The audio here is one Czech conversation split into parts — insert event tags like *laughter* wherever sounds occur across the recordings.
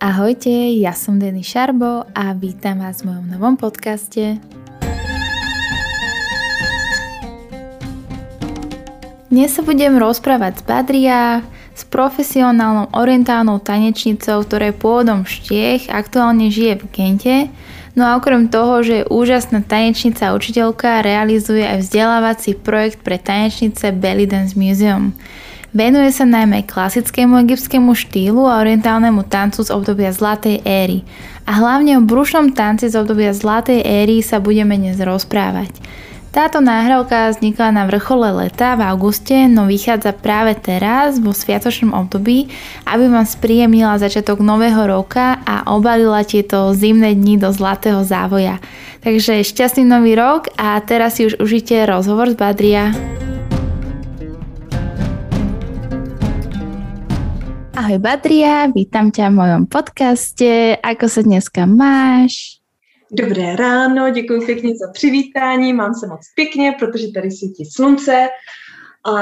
Ahojte, ja som Denny Šarbo a vítam vás v mojom novom podcaste. Dnes sa budem rozprávať s Badria, s profesionálnou orientálnou tanečnicou, ktorá je pôvodom Štiech, aktuálne žije v Gente, no a okrem toho, že je úžasná tanečnica a učiteľka, realizuje aj vzdelávací projekt pre tanečnice Belly Dance Museum. Venuje sa najmä klasickému egyptskému štýlu a orientálnemu tancu z obdobia Zlatej éry. A hlavne o brušnom tanci z obdobia Zlatej éry sa budeme dnes rozprávať. Táto náhrávka vznikla na vrchole leta v auguste, no vychádza práve teraz vo sviatočnom období, aby vám spríjemnila začiatok nového roka a obalila tieto zimné dni do zlatého závoja. Takže šťastný nový rok a teraz si už užite rozhovor s Badria. Ahoj Badria, vítam ťa v mojom podcaste. Ako sa dneska máš? Dobré ráno, děkuji pěkně za přivítání, mám se moc pěkně, protože tady svítí slunce a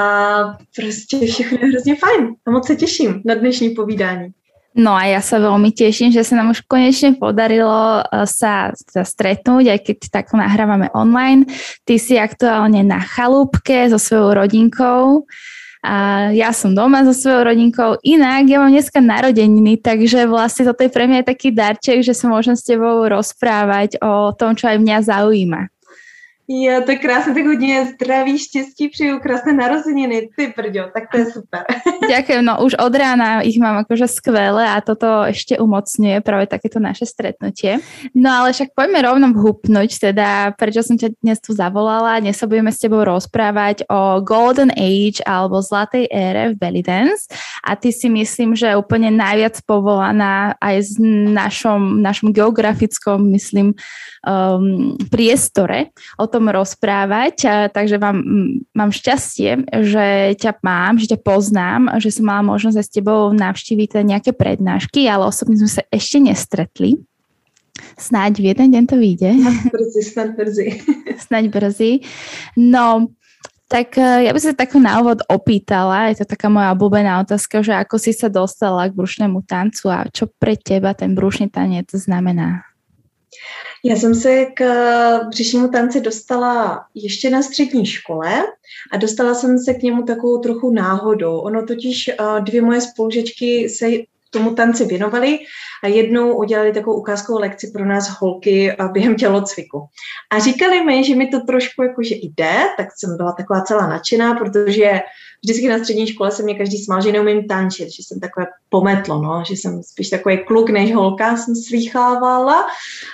prostě všechno je hrozně fajn a moc se těším na dnešní povídání. No a ja sa veľmi teším, že sa nám už konečne podarilo eh, sa, sa stretnúť, aj keď takto nahrávame online. Ty si aktuálne na chalúbke so svojou rodinkou. A ja som doma so svojou rodinkou. Inak, ja mám dneska narodeniny, takže vlastne toto je pre mňa taký darček, že sa môžem s tebou rozprávať o tom, čo aj mňa zaujíma. Jo, to je krásné, tak hodně zdraví, štěstí, přeju krásné narozeniny, ty prďo, tak to je super. *laughs* Ďakujem, no už od rána ich mám akože skvelé a toto ešte umocňuje práve takéto naše stretnutie. No ale však poďme rovno vhupnúť, teda prečo som ťa dnes tu zavolala, dnes sa budeme s tebou rozprávať o Golden Age alebo Zlatej ére v belly dance a ty si myslím, že úplne najviac povolaná aj s našom, našom geografickom, myslím, um, priestore o tom rozprávať, a, takže vám, mám šťastie, že ťa mám, že ťa poznám, že som mala možnosť aj s tebou navštíviť nejaké prednášky, ale osobne sme sa ešte nestretli. Snáď v jeden deň to vyjde. Brzy, snad brzy. *laughs* Snaď brzy. No, tak e, ja by sa takto na úvod opýtala, je to taká moja obľúbená otázka, že ako si sa dostala k brušnému tancu a čo pre teba ten brušný tanec znamená? Já jsem se k břišnímu tanci dostala ještě na střední škole a dostala jsem se k němu takovou trochu náhodou. Ono totiž eh, dvě moje spolužečky se tomu tanci věnovali a jednou udělali takovou ukázkovou lekci pro nás holky během tělocviku. A říkali mi, že mi to trošku jakože jde, tak jsem byla taková celá nadšená, protože vždycky na střední škole se mě každý smál, že neumím tančit, že jsem takové pometlo, no, že jsem spíš takový kluk než holka jsem slýchávala.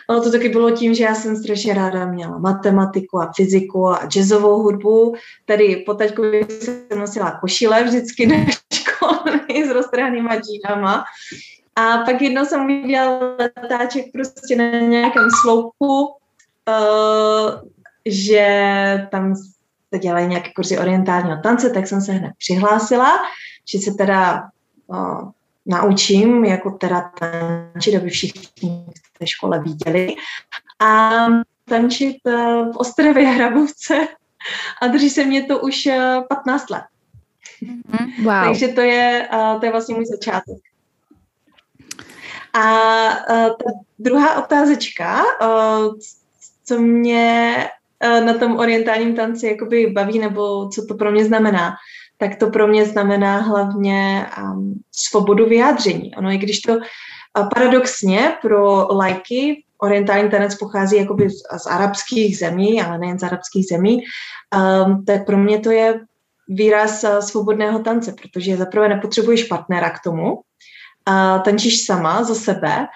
Ono to taky bylo tím, že já jsem strašně ráda měla matematiku a fyziku a jazzovou hudbu. Tady po taťkovi jsem nosila košile vždycky do školy *laughs* s roztrhanýma džínama. A pak jednou jsem udělala letáček prostě na nějakém sloupu, uh, že tam se dělají nějaké kurzy orientálního tance, tak jsem se hned přihlásila, že se teda uh, naučím, jako teda tančit, aby všichni v té škole viděli. A tančit uh, v Ostravě Hrabovce a drží se mě to už uh, 15 let. Mm, wow. Takže to je, to je vlastně můj začátek. A ta druhá otázečka, co mě na tom orientálním tanci jakoby baví, nebo co to pro mě znamená, tak to pro mě znamená hlavně um, svobodu vyjádření. Ono, i když to uh, paradoxně pro lajky orientální tanec pochází jakoby z, z arabských zemí, ale nejen z arabských zemí, um, tak pro mě to je výraz uh, svobodného tance, protože zaprvé nepotřebuješ partnera k tomu, a tančíš sama za sebe.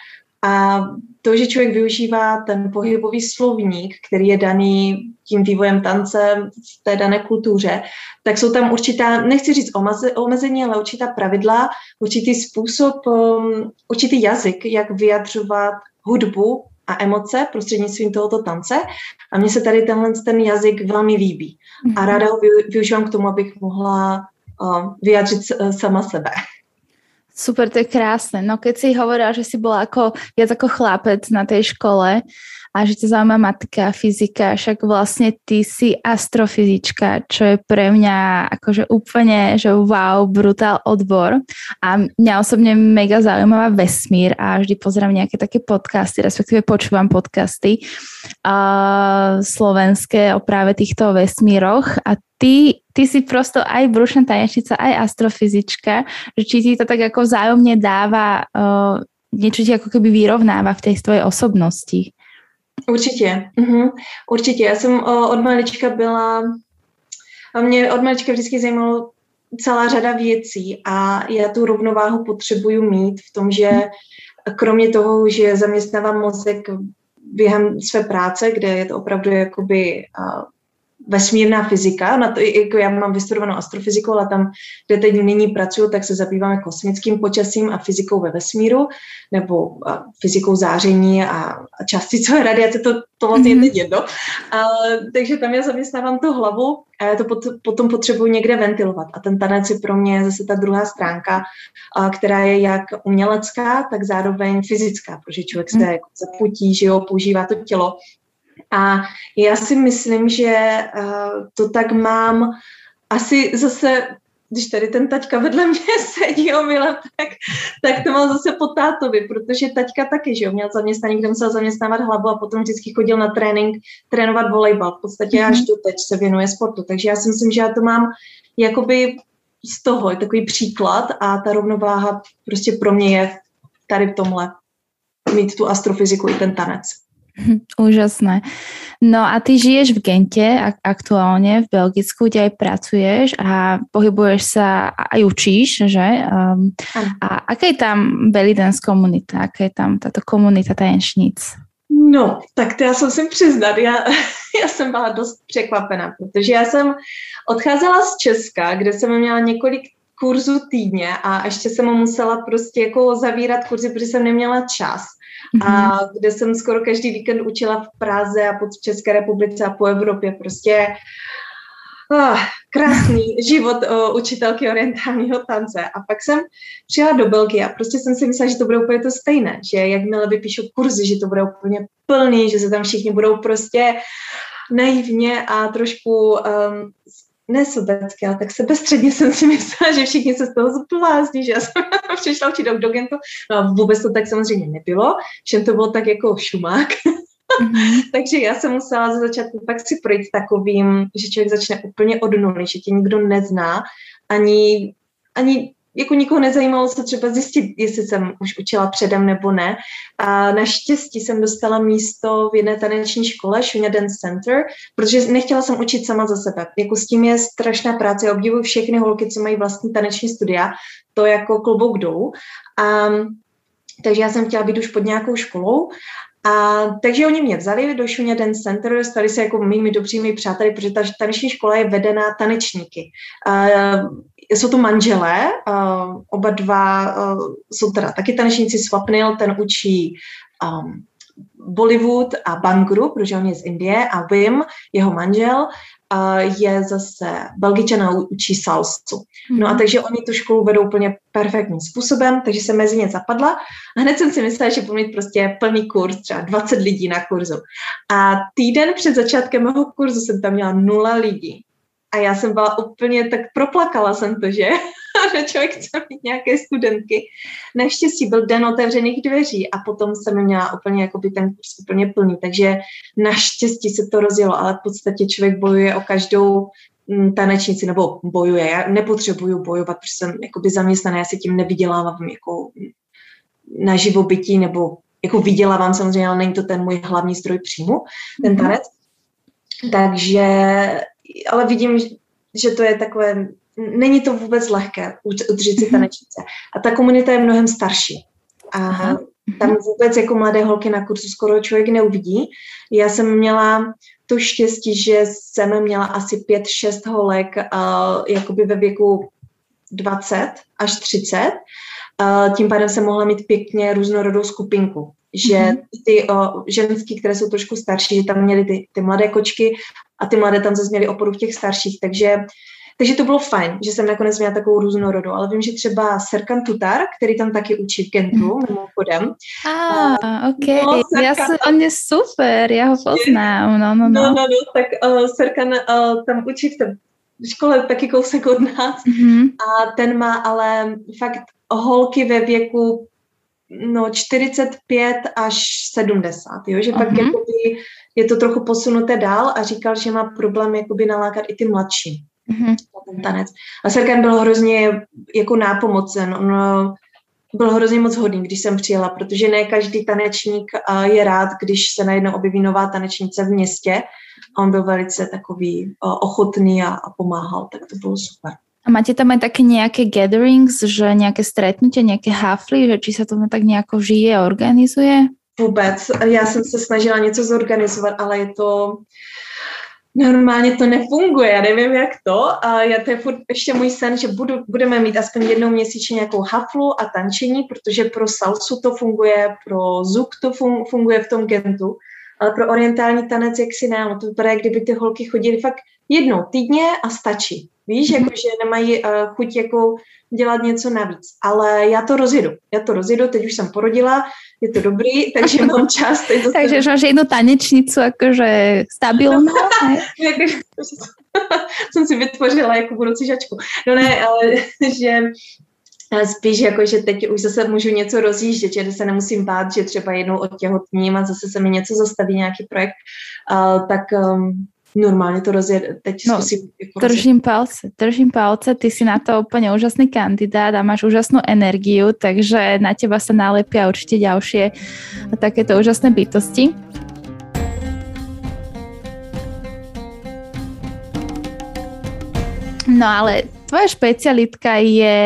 A to, že člověk využívá ten pohybový slovník, který je daný tím vývojem tance v té dané kultuře, tak jsou tam určitá, nechci říct omezení, ale určitá pravidla, určitý způsob, um, určitý jazyk, jak vyjadřovat hudbu a emoce prostřednictvím tohoto tance. A mně se tady tenhle ten jazyk velmi líbí. A mhm. ráda ho využívám k tomu, abych mohla uh, vyjádřit sama sebe. Super, to je krásne. No keď si hovorila, že si bola ako, viac ako chlapec na tej škole, a že ťa zaujíma matika, fyzika, však vlastne ty si astrofyzička, čo je pre mňa akože úplne, že wow, brutál odbor a mňa osobne mega zaujímavá vesmír a vždy pozerám nejaké také podcasty, respektíve počúvam podcasty uh, slovenské o práve týchto vesmíroch a ty, ty si prosto aj brušná tanečnica, aj astrofyzička, že či ti to tak ako vzájomne dáva uh, niečo ti ako keby vyrovnáva v tej tvojej osobnosti. Určitě, uhum. určitě. Já jsem uh, od malička byla, a mě od malička vždycky zajímalo celá řada věcí a já tu rovnováhu potřebuju mít v tom, že kromě toho, že zaměstnávám mozek během své práce, kde je to opravdu jakoby uh, vesmírná fyzika, na to, jako já mám vystudovanou astrofyziku, ale tam, kde teď nyní pracuju, tak se zabýváme kosmickým počasím a fyzikou ve vesmíru, nebo fyzikou záření a, a částicové *laughs* radiace, to, to vlastně mm-hmm. je teď jedno. A, takže tam já zaměstnávám tu hlavu a já to pot, potom potřebuji někde ventilovat. A ten tanec je pro mě zase ta druhá stránka, a, která je jak umělecká, tak zároveň fyzická, protože člověk se mm-hmm. jako zaputí, že jo, používá to tělo a já si myslím, že uh, to tak mám asi zase, když tady ten taťka vedle mě *laughs* sedí omylem, tak, tak to mám zase po tátovi, protože taťka taky, že jo, měl zaměstnání, kde musel zaměstnávat hlavu a potom vždycky chodil na trénink, trénovat volejbal. V podstatě mm-hmm. až teď se věnuje sportu. Takže já si myslím, že já to mám jakoby z toho, je takový příklad a ta rovnováha prostě pro mě je tady v tomhle mít tu astrofyziku i ten tanec. *laughs* Úžasné. No a ty žiješ v Gente aktuálne, v Belgicku, kde aj pracuješ a pohybuješ sa aj učíš, že? Um, a aká je tam belly dance komunita? Aká je tam táto komunita tanečníc? No, tak to já se musím přiznat, já, *laughs* já jsem byla dost překvapená, protože já jsem odcházela z Česka, kde jsem měla několik kurzů týdně a ještě jsem musela prostě jako zavírat kurzy, protože jsem neměla čas a mhm. kde jsem skoro každý víkend učila v Praze a pod České republice a po Evropě. Prostě oh, krásný *laughs* život o, učitelky orientálního tance. A pak jsem přijela do Belgie a prostě jsem si myslela, že to bude úplně to stejné, že jakmile vypíšu kurzy, že to bude úplně plný, že se tam všichni budou prostě naivně a trošku um, ne sobecky, ale tak sebestředně jsem si myslela, že všichni se z toho zblázní, že já jsem *laughs* přišla učit do Gentu. No a vůbec to tak samozřejmě nebylo, všem to bylo tak jako šumák. Mm-hmm. *laughs* Takže já jsem musela za začátku pak si projít takovým, že člověk začne úplně od nuly, že tě nikdo nezná, ani, ani jako nikoho nezajímalo se třeba zjistit, jestli jsem už učila předem nebo ne. A naštěstí jsem dostala místo v jedné taneční škole, Shunya Dance Center, protože nechtěla jsem učit sama za sebe. Jako s tím je strašná práce. Já obdivuji všechny holky, co mají vlastní taneční studia. To jako klobouk dolů. A, takže já jsem chtěla být už pod nějakou školou a takže oni mě vzali do Šuně Dance Center, stali se jako mými dobřími přáteli, protože ta taneční škola je vedená tanečníky. Uh, jsou to manželé, uh, oba dva uh, jsou teda taky tanečníci, Swapnil, ten učí um, Bollywood a Bangru, protože on je z Indie, a Wim, jeho manžel, uh, je zase belgičan a učí salsu. No a mhm. takže oni tu školu vedou úplně perfektním způsobem, takže jsem mezi ně zapadla a hned jsem si myslela, že budu mít prostě plný kurz, třeba 20 lidí na kurzu. A týden před začátkem mého kurzu jsem tam měla nula lidí. A já jsem byla úplně, tak proplakala jsem to, že? *laughs* že člověk chce mít nějaké studentky. Naštěstí byl den otevřených dveří a potom jsem měla úplně jakoby ten kurz úplně plný, takže naštěstí se to rozjelo, ale v podstatě člověk bojuje o každou mm, tanečnici, nebo bojuje. Já nepotřebuju bojovat, protože jsem jakoby zaměstnaná, já se tím nevydělávám jako na živobytí, nebo jako vydělávám samozřejmě, ale není to ten můj hlavní zdroj příjmu, ten mhm. tanec. Takže ale vidím, že to je takové, není to vůbec lehké udržet si mhm. tanečnice. A ta komunita je mnohem starší. A Aha. tam vůbec jako mladé holky na kurzu skoro člověk neuvidí. Já jsem měla to štěstí, že jsem měla asi pět, šest holek uh, jakoby ve věku 20 až 30. Uh, tím pádem jsem mohla mít pěkně různorodou skupinku že mm-hmm. ty o, ženský, které jsou trošku starší, že tam měly ty, ty mladé kočky a ty mladé tam zase měly oporu v těch starších, takže Takže to bylo fajn, že jsem nakonec měla takovou různorodu, ale vím, že třeba Serkan Tutar, který tam taky učí v Gentu, mm. mimochodem. Ah, uh, ok, no, Serkan, já se, on je super, já ho poznám, no, no, no. No, no, no tak uh, Serkan uh, tam učí v té škole taky kousek od nás mm-hmm. a ten má ale fakt holky ve věku no 45 až 70, jo? že uh-huh. pak mhm. jakoby je to trochu posunuté dál a říkal, že má problém jakoby nalákat i ty mladší uh-huh. ten tanec. A Serkan byl hrozně jako nápomocen, on byl hrozně moc hodný, když jsem přijela, protože ne každý tanečník je rád, když se najednou objeví nová tanečnice v městě. A on byl velice takový ochotný a, a pomáhal, tak to bylo super. A máte tam aj také nejaké gatherings, že nejaké stretnutie, nejaké hafly, že či sa to tak nejako žije a organizuje? Vůbec. Já jsem se snažila něco zorganizovat, ale je to... Normálně to nefunguje, já nevím jak to. A já to je furt ještě můj sen, že budu, budeme mít aspoň jednou měsíčně nějakou haflu a tančení, protože pro salsu to funguje, pro zuk to funguje v tom gentu, ale pro orientální tanec jak si ne, to vypadá, kdyby ty holky chodily fakt jednou týdně a stačí. Víš, mm-hmm. jako, že nemají uh, chuť jako dělat něco navíc. Ale já to rozjedu. Já to rozjedu, teď už jsem porodila, je to dobrý, *laughs* takže mám čas. Teď zase... takže máš jednu tanečnicu jakože stabilnou. *laughs* jsem si vytvořila jako budoucí žačku. No ne, ale *laughs* že spíš jako, že teď už zase můžu něco rozjíždět, že se nemusím bát, že třeba jednou odtěhotním a zase se mi něco zastaví, nějaký projekt, uh, tak um, normálně to rozjet, teď no, zkusím. Jako držím palce, držím palce, ty si na to úplně úžasný kandidát a máš úžasnou energiu, takže na teba sa nalepia určite ďalšie takéto úžasné bytosti. No ale tvoja špecialitka je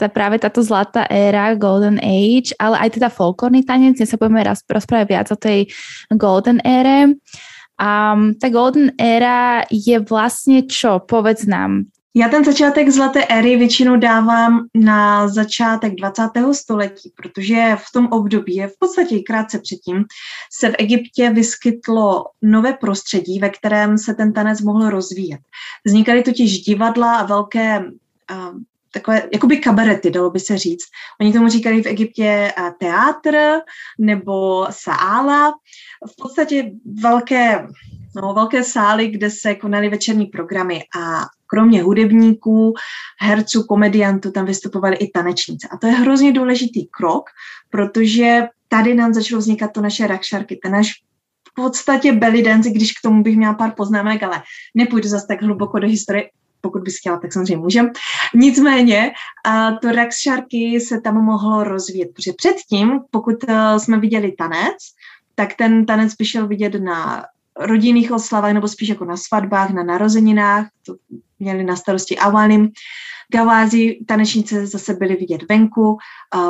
tá, práve táto zlatá éra, Golden Age, ale aj teda folklórny tanec. Dnes sa budeme rozprávať viac o tej Golden ére. A ta Golden Era je vlastně čo? Povedz nám. Já ten začátek zlaté éry většinou dávám na začátek 20. století, protože v tom období, v podstatě krátce předtím, se v Egyptě vyskytlo nové prostředí, ve kterém se ten tanec mohl rozvíjet. Vznikaly totiž divadla a velké takové, jakoby kabarety, dalo by se říct. Oni tomu říkali v Egyptě teátr nebo sála. V podstatě velké, no, velké sály, kde se konaly večerní programy a kromě hudebníků, herců, komediantů, tam vystupovali i tanečnice. A to je hrozně důležitý krok, protože tady nám začalo vznikat to naše rakšarky, ten náš v podstatě belly dance, když k tomu bych měla pár poznámek, ale nepůjdu zase tak hluboko do historie, pokud bys chtěla, tak samozřejmě můžem. Nicméně to Rax Sharky se tam mohlo rozvíjet, protože předtím, pokud uh, jsme viděli tanec, tak ten tanec by šel vidět na rodinných oslavách, nebo spíš jako na svatbách, na narozeninách, to měli na starosti Awalim. Gavázi tanečnice zase byly vidět venku,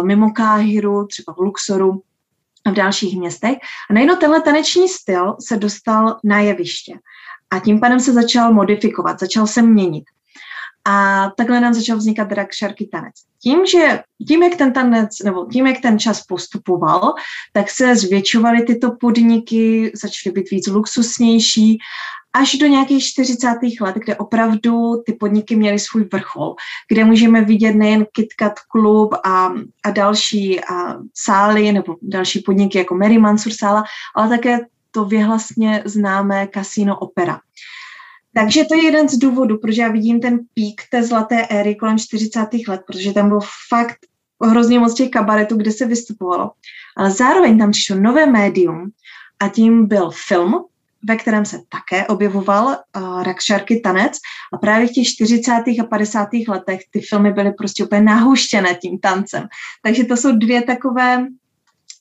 mimo Káhiru, třeba v Luxoru a v dalších městech. A najednou tenhle taneční styl se dostal na jeviště. A tím pádem se začal modifikovat, začal se měnit. A takhle nám začal vznikat drag šarky tanec. Tím, že tím, jak ten tanec, nebo tím, jak ten čas postupoval, tak se zvětšovaly tyto podniky, začaly být víc luxusnější, až do nějakých 40. let, kde opravdu ty podniky měly svůj vrchol, kde můžeme vidět nejen KitKat klub a, a další a sály nebo další podniky jako Mary Mansur sála, ale také to věhlasně známé kasino opera. Takže to je jeden z důvodů, proč já vidím ten pík té zlaté éry kolem 40. let, protože tam bylo fakt hrozně moc těch kabaretů, kde se vystupovalo. Ale zároveň tam přišlo nové médium a tím byl film, ve kterém se také objevoval uh, Rakšarky tanec a právě v těch 40. a 50. letech ty filmy byly prostě úplně nahuštěné tím tancem. Takže to jsou dvě takové,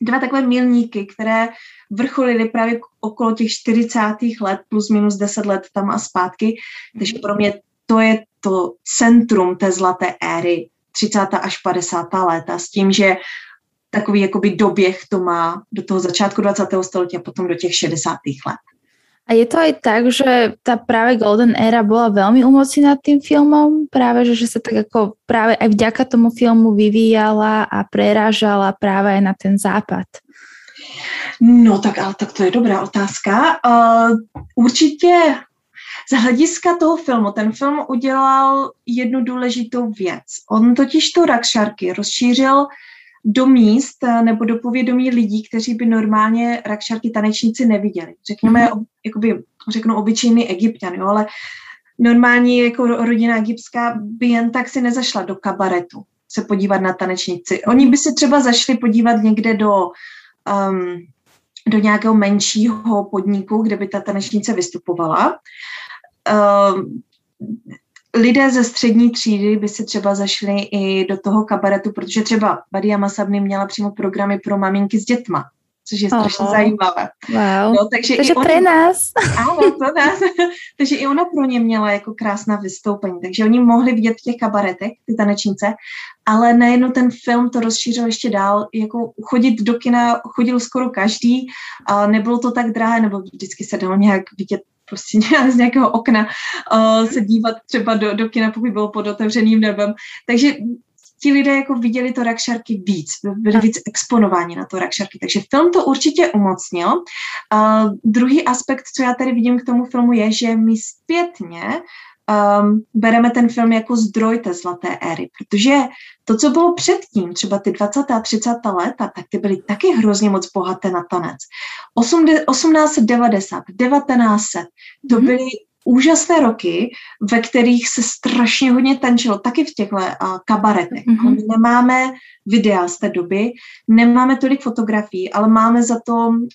dva takové milníky, které vrcholily právě okolo těch 40. let, plus minus 10 let tam a zpátky. Takže pro mě to je to centrum té zlaté éry 30. až 50. léta s tím, že takový jakoby doběh to má do toho začátku 20. století a potom do těch 60. let. A je to aj tak, že tá práve Golden Era bola veľmi umocnená tým filmom, práve že, že sa tak ako práve aj vďaka tomu filmu vyvíjala a prerážala práve aj na ten západ. No tak, ale tak to je dobrá otázka. Uh, určitě z hlediska toho filmu, ten film udělal jednu důležitou věc. On totiž to rakšarky rozšířil do míst eh, nebo do povědomí lidí, kteří by normálně rakšarky tanečníci neviděli. Řekněme, mm-hmm. jakoby, řeknu obyčejný egyptian, jo, ale normální jako rodina egyptská by jen tak si nezašla do kabaretu se podívat na tanečnici. Oni by si třeba zašli podívat někde do, um, do nějakého menšího podniku, kde by ta tanečnice vystupovala. Um, lidé ze střední třídy by si třeba zašli i do toho kabaretu, protože třeba Badia Masabny měla přímo programy pro maminky s dětma což je strašně zajímavé. Wow. No, takže takže pro nás. *laughs* Ano, pro nás. *laughs* takže i ona pro ně měla jako krásná vystoupení. Takže oni mohli vidět v těch kabaretech, ty tanečnice, ale nejen ten film to rozšířil ještě dál, jako chodit do kina chodil skoro každý, a nebylo to tak drahé, nebo vždycky se dalo nějak vidět prostě *laughs* z nějakého okna uh, se dívat třeba do, do kina, pokud bylo pod otevřeným nebem. Takže ti lidé jako viděli to rakšarky víc, byli víc exponováni na to rakšarky, takže film to určitě umocnil. Uh, druhý aspekt, co já tady vidím k tomu filmu, je, že my zpětně um, bereme ten film jako zdroj té zlaté éry, protože to, co bylo předtím, třeba ty 20. a 30. léta, tak ty byly taky hrozně moc bohaté na tanec. 1890, 1900, to mhm. byly úžasné roky, ve kterých se strašně hodně tančilo, taky v těchto uh, kabaretech. Mm-hmm. My nemáme videa z té doby, nemáme tolik fotografií, ale máme za to, um,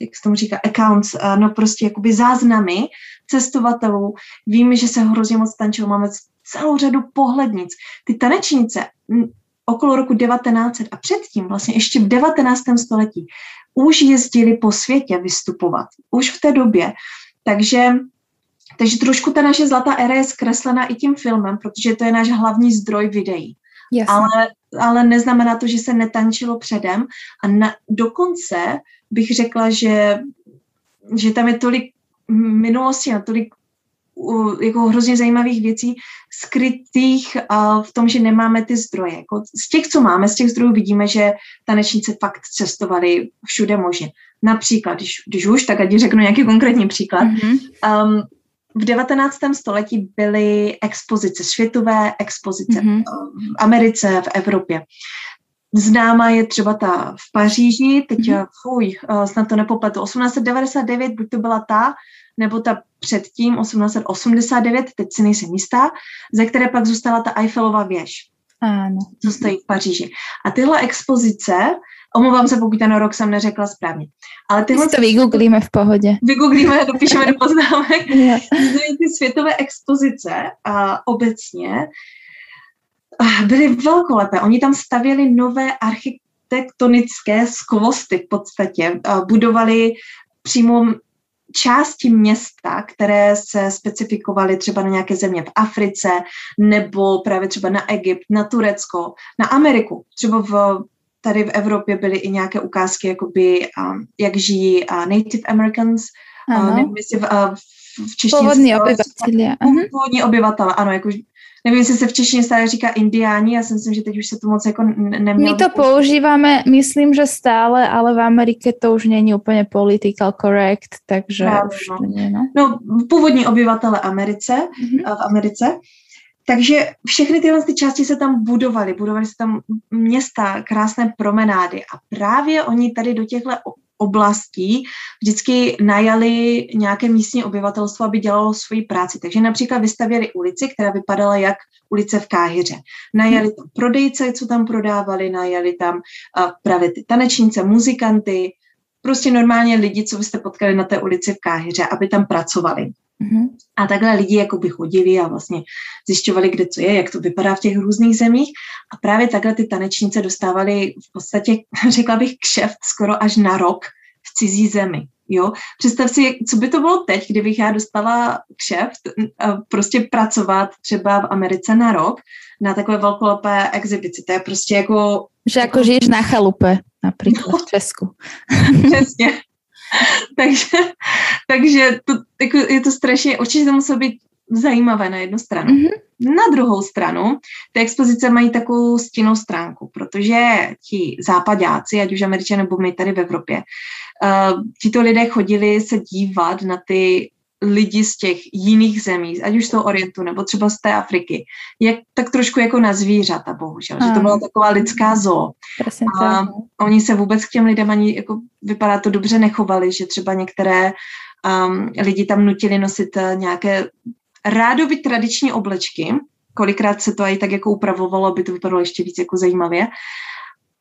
jak se tomu říká, accounts, uh, no prostě jakoby záznamy cestovatelů. Víme, že se hrozně moc tančilo, máme celou řadu pohlednic. Ty tanečnice okolo roku 1900 a předtím, vlastně ještě v 19. století, už jezdili po světě vystupovat. Už v té době. Takže takže trošku ta naše zlatá éra je zkreslena i tím filmem, protože to je náš hlavní zdroj videí. Ale, ale neznamená to, že se netančilo předem. A na, dokonce bych řekla, že, že tam je tolik minulosti a tolik jako hrozně zajímavých věcí skrytých v tom, že nemáme ty zdroje. Jako z těch, co máme, z těch zdrojů vidíme, že tanečníci fakt cestovali všude možně. Například, když, když už, tak ať řeknu nějaký konkrétní příklad. Mm-hmm. Um, v 19. století byly expozice, světové expozice mm-hmm. v Americe, v Evropě. Známá je třeba ta v Paříži, teď mm-hmm. fuj, eh, snad to nepopletu, 1899, buď to byla ta, nebo ta předtím, 1889, teď si nejsem jistá, ze které pak zůstala ta Eiffelova věž. Ano. Co stojí v Paříži. A tyhle expozice Omlouvám se, pokud ten rok jsem neřekla správně. Ale tyhle... to vygooglíme v pohodě. Vygooglíme a dopíšeme do *laughs* poznámek. ty světové expozice a obecně byly velkolepé. Oni tam stavěli nové architektonické skvosty v podstatě. Budovali přímo části města, které se specifikovaly třeba na nějaké země v Africe, nebo právě třeba na Egypt, na Turecko, na Ameriku. Třeba v tady v Evropě byly i nějaké ukázky, jakoby, um, jak žijí uh, Native Americans, uh, nevím, jestli v, uh, v češtině... Původní obyvatelé. Původní obyvatele, ano, jako nevím, jestli se v češtině stále říká indiáni, já si myslím, že teď už se to moc jako nemělo. My to používáme, myslím, že stále, ale v Americe to už není úplně political correct, takže no, už no. nie, no. no. původní obyvatele Americe, mm-hmm. v Americe, takže všechny tyhle ty části se tam budovaly, budovaly se tam města, krásné promenády a právě oni tady do těchto oblastí vždycky najali nějaké místní obyvatelstvo, aby dělalo svoji práci. Takže například vystavěli ulici, která vypadala jak ulice v Káhyře. Najali tam prodejce, co tam prodávali, najali tam uh, právě ty tanečnice, muzikanty, prostě normálně lidi, co byste potkali na té ulici v Káhyře, aby tam pracovali. Mm-hmm. A takhle lidi jako by chodili a vlastně zjišťovali, kde co je, jak to vypadá v těch různých zemích. A právě takhle ty tanečnice dostávaly v podstatě, *laughs* řekla bych, kšeft skoro až na rok v cizí zemi. Jo? Představ si, co by to bylo teď, kdybych já dostala kšeft prostě pracovat třeba v Americe na rok na takové velkolepé exibici. To je prostě jako... Že jako žiješ na chalupe, například no. v Česku. *laughs* Přesně. takže, takže to, jako je to strašně, určitě to muselo být zajímavé na jednu stranu. Mm-hmm. Na druhou stranu, ty expozice mají takovou stinnou stránku, protože ti západáci, ať už američané nebo my tady v Evropě, uh, tito lidé chodili se dívat na ty lidi z těch jiných zemí, ať už z toho Orientu nebo třeba z té Afriky, jak tak trošku jako na zvířata, bohužel, že to byla taková lidská zoo. a oni se vůbec k těm lidem ani, jako vypadá to dobře, nechovali, že třeba některé um, lidi tam nutili nosit uh, nějaké rádoby tradiční oblečky, kolikrát se to i tak jako upravovalo, aby to vypadalo ještě víc jako zajímavě.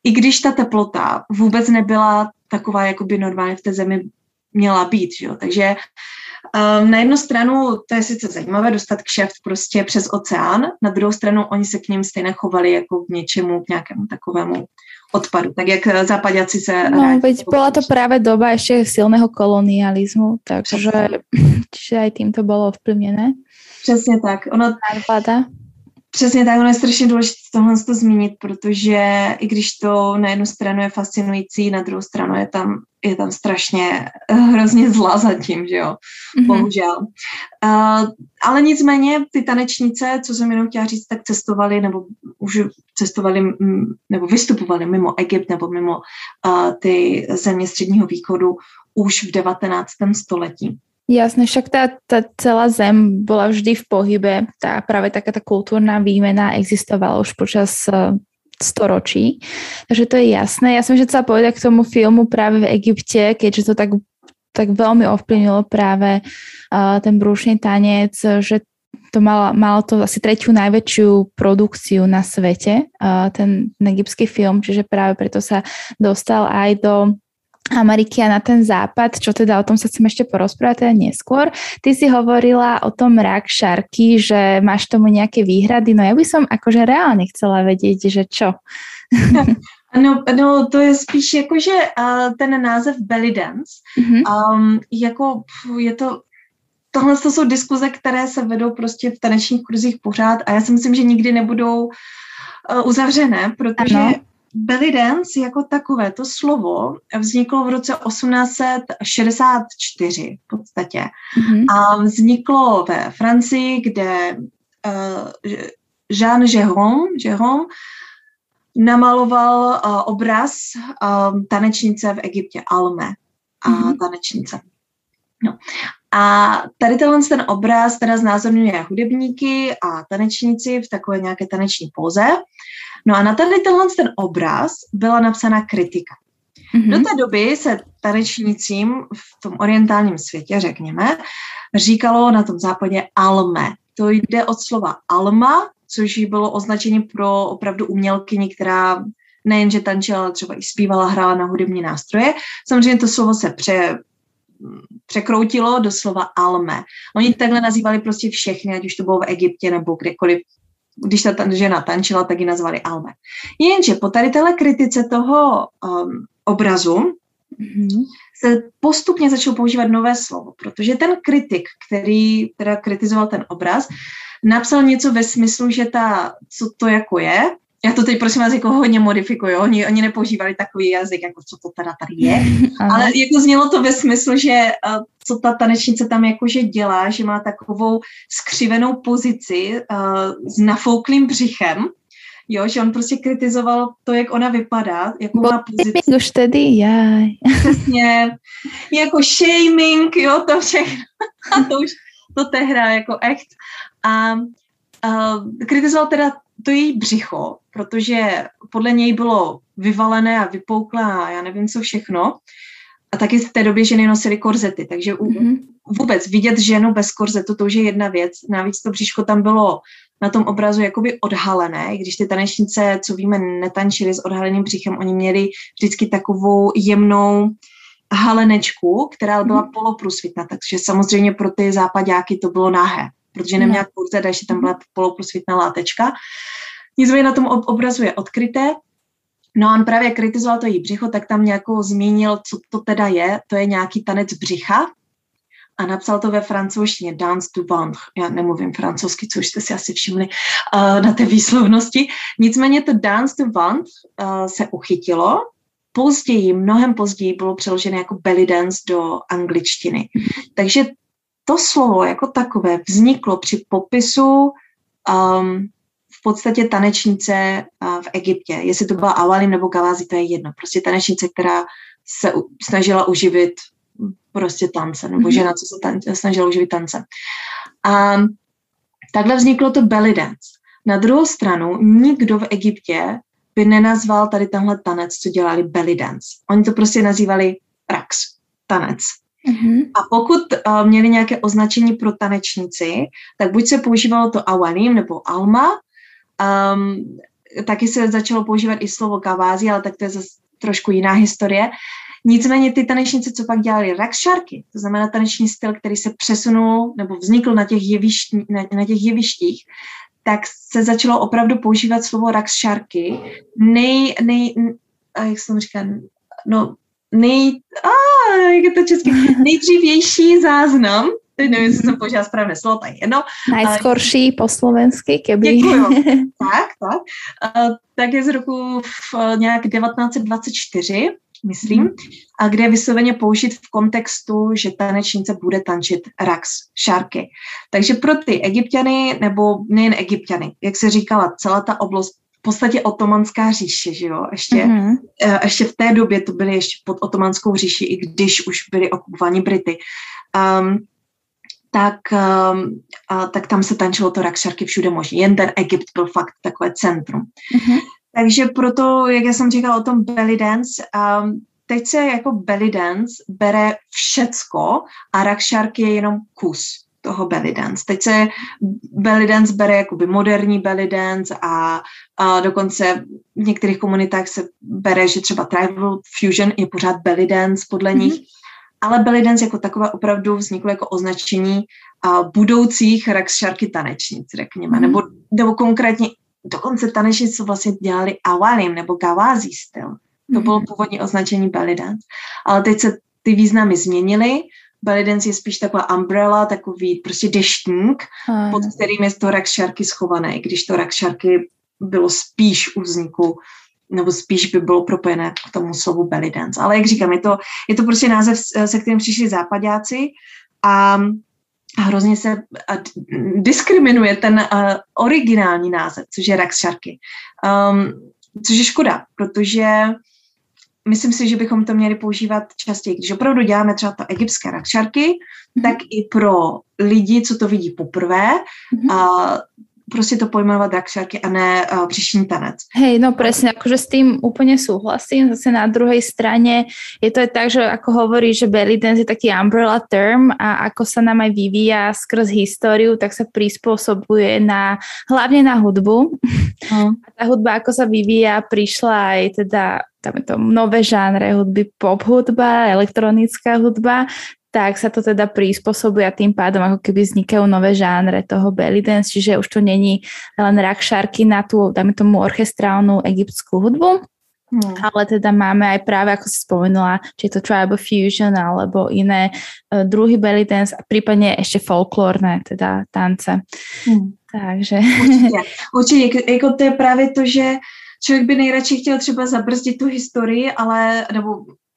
I když ta teplota vůbec nebyla taková, jako by normálně v té zemi měla být, že jo? takže na jednu stranu to je sice zajímavé dostat kšeft prostě přes oceán, na druhou stranu oni se k ním stejně chovali jako k něčemu, k nějakému takovému odpadu, tak jak západiaci se... No, veď bola to práve doba ešte silného kolonializmu, takže *laughs* čiže aj tým to bolo ovplyvnené. Přesně tak. Ono. Přesně tak, ono je strašně důležité tohle to zmínit, protože i když to na jednu stranu je fascinující, na druhou stranu je tam, je tam strašně hrozně zlá zatím, že jo, mm-hmm. bohužel. Uh, ale nicméně ty tanečnice, co jsem jenom chtěla říct, tak cestovali nebo už cestovali nebo vystupovali mimo Egypt nebo mimo uh, ty země středního východu už v 19. století. Jasné, však tá, tá celá zem bola vždy v pohybe, tá práve taká tá kultúrna výmena existovala už počas uh, storočí, takže to je jasné. Ja som že chcela povedať k tomu filmu práve v Egypte, keďže to tak, tak veľmi ovplyvnilo práve uh, ten brúšny tanec, že to malo, malo to asi tretiu najväčšiu produkciu na svete, uh, ten, ten egyptský film, čiže práve preto sa dostal aj do Ameriky a na ten západ, čo teda o tom sa chcem ešte porozprávať teda neskôr. Ty si hovorila o tom rak šarky, že máš tomu nejaké výhrady, no ja by som akože reálne chcela vedieť, že čo. *laughs* No, no, to je spíš jako, že uh, ten název belly dance, mm-hmm. um, jako je to tohle to jsou diskuze, které se vedou prostě v tanečních kurzích pořád a já si myslím, že nikdy nebudou uh, uzavřené, protože ano belly dance jako takové, to slovo vzniklo v roce 1864 v podstatě. Mm-hmm. A vzniklo ve Francii, kde uh, Jean Jérôme, Jérôme namaloval uh, obraz uh, tanečnice v Egyptě, Alme a mm-hmm. tanečnice. No. A tady tenhle ten obraz teda znázorňuje hudebníky a tanečníci v takové nějaké taneční poze. No a na tady tenhle ten obraz byla napsána kritika. Mm-hmm. Do té doby se tanečnicím v tom orientálním světě, řekněme, říkalo na tom západě alme. To jde od slova alma, což bylo označení pro opravdu umělkyni, která nejenže tančila, ale třeba i zpívala, hrála na hudební nástroje. Samozřejmě to slovo se pře, překroutilo do slova alme. Oni takhle nazývali prostě všechny, ať už to bylo v Egyptě nebo kdekoliv když ta žena tančila, tak ji nazvali Alme. Jenže po tady téhle kritice toho um, obrazu mm-hmm. se postupně začal používat nové slovo, protože ten kritik, který teda kritizoval ten obraz, napsal něco ve smyslu, že ta, co to jako je, já to teď prosím vás jako hodně modifikuju, oni, oni nepoužívali takový jazyk, jako co to teda tady je, ale jako znělo to ve smyslu, že uh, co ta tanečnice tam jakože dělá, že má takovou skřivenou pozici uh, s nafouklým břichem, jo, že on prostě kritizoval to, jak ona vypadá, jakou má pozici. už tedy, jaj. Přesně, jako shaming, jo, to všechno, *laughs* a to už, to tehra jako echt. A kritizoval teda to její břicho, protože podle něj bylo vyvalené a vypouklé a já nevím co všechno. A taky v té době ženy nosily korzety, takže mm-hmm. vůbec vidět ženu bez korzetu, to už je jedna věc. Navíc to břiško tam bylo na tom obrazu jakoby odhalené, když ty tanečnice, co víme, netančily s odhaleným břichem, oni měli vždycky takovou jemnou halenečku, která byla mm-hmm. poloprůsvitná, takže samozřejmě pro ty západáky to bylo nahé, protože neměla korzet, takže tam byla poloprůsvitná látečka. Nicméně na tom obrazu je odkryté. No a on právě kritizoval to její břicho, tak tam nějakou zmínil, co to teda je. To je nějaký tanec břicha a napsal to ve francouzštině Dance du ventre. Já nemluvím francouzsky, což jste si asi všimli uh, na té výslovnosti. Nicméně to Dance du ventre uh, se uchytilo. Později, mnohem později bylo přeložené jako belly dance do angličtiny. Takže to slovo jako takové vzniklo při popisu um, podstatě tanečnice v Egyptě. Jestli to byla Awalim nebo Gawazi, to je jedno. Prostě tanečnice, která se snažila uživit prostě tance, nebo mm-hmm. žena, co se tan- snažila uživit tance. A takhle vzniklo to belly dance. Na druhou stranu, nikdo v Egyptě by nenazval tady tenhle tanec, co dělali belly dance. Oni to prostě nazývali rax, tanec. Mm-hmm. A pokud uh, měli nějaké označení pro tanečníci, tak buď se používalo to awalim nebo alma, um, taky se začalo používat i slovo kavázi, ale tak to je zase trošku jiná historie. Nicméně ty tanečnice, co pak dělali rakšarky, to znamená taneční styl, který se přesunul nebo vznikl na těch, jevišť, na, na těch jevištích, tak se začalo opravdu používat slovo rakšarky. Nej, nej, jak jsem říká, no, nej, a, jak je to česky, *laughs* nejdřívější záznam, teď nevím, jestli jsem použila správné slovo, tak jedno. Najskorší po slovensky, keby. Děkuju. *laughs* tak, tak. Uh, tak je z roku v, nějak 1924, myslím, mhm. a kde je vysloveně použit v kontextu, že tanečnice bude tančit rax, šárky. Takže pro ty egyptiany, nebo nejen egyptiany, jak se říkala, celá ta oblast podstatě otomanská říše, že jo, ještě, mm-hmm. ještě v té době to byly ještě pod otomanskou říši, i když už byly okupováni Brity. Um, tak, um, a, tak tam se tančilo to rakšarky všude možně. Jen ten Egypt byl fakt takové centrum. Mm-hmm. Takže proto, jak já jsem říkala o tom belly dance, um, teď se jako belly dance bere všecko a rakšarky je jenom kus toho belly dance. Teď se belly dance bere jakoby moderní belly dance a, a dokonce v některých komunitách se bere, že třeba tribal fusion je pořád belly dance podle mm-hmm. nich ale belly dance jako takové opravdu vzniklo jako označení a budoucích rakšarky tanečnic, řekněme, mm. nebo, nebo konkrétně dokonce tanečnic, co vlastně dělali awalim nebo gawazí styl. To bylo mhm. původní označení belly dance. Ale teď se ty významy změnily. Belly dance je spíš taková umbrella, takový prostě deštník, mm. pod kterým je to rakšarky schované, když to rakšarky bylo spíš u vzniku nebo spíš by bylo propojené k tomu slovu belly dance. Ale jak říkám, je to, je to prostě název, se kterým přišli západáci a hrozně se diskriminuje ten uh, originální název, což je Rakšarky. Um, což je škoda, protože myslím si, že bychom to měli používat častěji. Když opravdu děláme třeba to egyptské rakšarky, mm-hmm. tak i pro lidi, co to vidí poprvé, mm-hmm. uh, prostě to pojmenovat drakšarky a ne uh, příšní tanec. Hej, no presne, akože s tým úplne súhlasím. Zase na druhej strane je to aj tak, že ako hovorí, že belly dance je taký umbrella term a ako sa nám aj vyvíja skrz históriu, tak sa prispôsobuje na, hlavne na hudbu. Mm. *laughs* A tá hudba, ako sa vyvíja, prišla aj teda tam je to nové žánre hudby, pop hudba, elektronická hudba, tak sa to teda prispôsobuje a tým pádom ako keby vznikajú nové žánre toho belly dance, čiže už to není len rakšárky na tú, dajme tomu, orchestrálnu egyptskú hudbu, Hmm. Ale teda máme aj práve, ako si spomenula, či je to tribal fusion alebo iné uh, druhy belly dance a prípadne ešte folklórne teda tance. Hmm. Takže... Určitě, *laughs* určitě. Jako to je právě to, že člověk by nejradši chtěl třeba zabrzdit tu historii, ale, nebo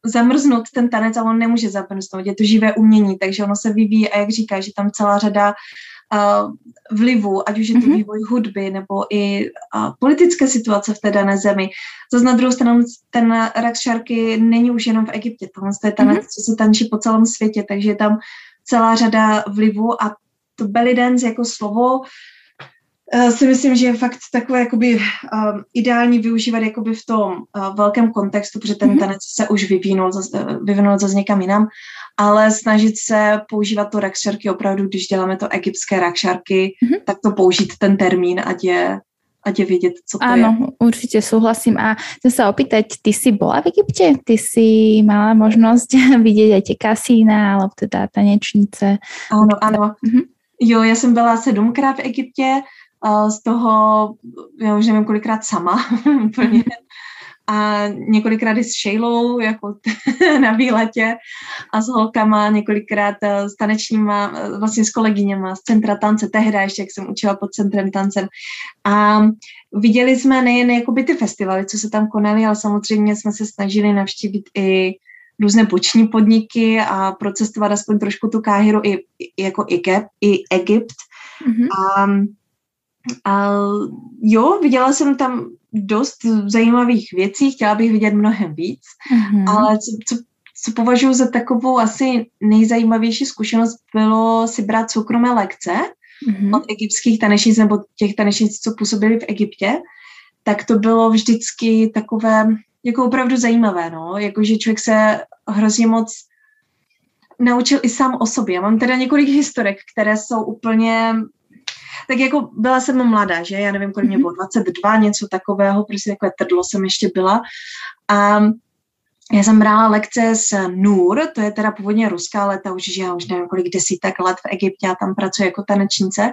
zamrznout ten tanec, ale on nemůže zamrznout, je to živé umění, takže ono se vyvíjí a jak říká, že tam celá řada uh, vlivu, ať už je to mm-hmm. vývoj hudby nebo i uh, politické situace v té dané zemi. Zase na druhou stranu ten rak šarky není už jenom v Egyptě, tohle je tanec, mm-hmm. co se tančí po celém světě, takže je tam celá řada vlivu a to belly dance jako slovo uh, si myslím, že je fakt takové jakoby um, ideální využívat jakoby v tom uh, velkém kontextu, protože ten mm-hmm. tanec se už vyvinul, vyvinul zase někam jinam, ale snažit se používat to rakšarky opravdu, když děláme to egyptské rakšarky, mm-hmm. tak to použít ten termín, ať je ať je vědět, co to Áno, je. určite súhlasím. A chcem sa opýtať, ty si bola v Egypte? Ty si mala možnosť *laughs* vidět aj tie kasína, alebo teda tanečnice? Ano, ano. Mm-hmm. Jo, já jsem byla sedmkrát v Egyptě, z toho, já už nevím kolikrát sama *laughs* úplně, a několikrát i s Šejlou, jako *laughs* na výletě a s holkama, několikrát eh, s tanečníma, eh, vlastně s kolegyněma z Centra tance, tehdy ještě, jak jsem učila pod Centrem tancem. A viděli jsme nejen jakoby ty festivaly, co se tam konaly, ale samozřejmě jsme se snažili navštívit i různé boční podniky a procestovat aspoň trošku tu Káhiru i, i jako Egypt, i Egypt. Mm-hmm. A a jo, viděla jsem tam dost zajímavých věcí, chtěla bych vidět mnohem víc, mm-hmm. ale co, co, co považuji za takovou asi nejzajímavější zkušenost, bylo si brát soukromé lekce mm-hmm. od egyptských tanečnic nebo těch tanečnic, co působili v Egyptě, tak to bylo vždycky takové jako opravdu zajímavé, no, jakože člověk se hrozně moc naučil i sám o sobě. Mám teda několik historek, které jsou úplně tak jako byla jsem mladá, že? Já nevím, kolik mě mhm. bylo, 22, něco takového, prostě takové trdlo jsem ještě byla. A já jsem brala lekce s Nur, to je teda původně ruská, ale ta už žije už nevím kolik desítek let v Egyptě a tam pracuje jako tanečnice.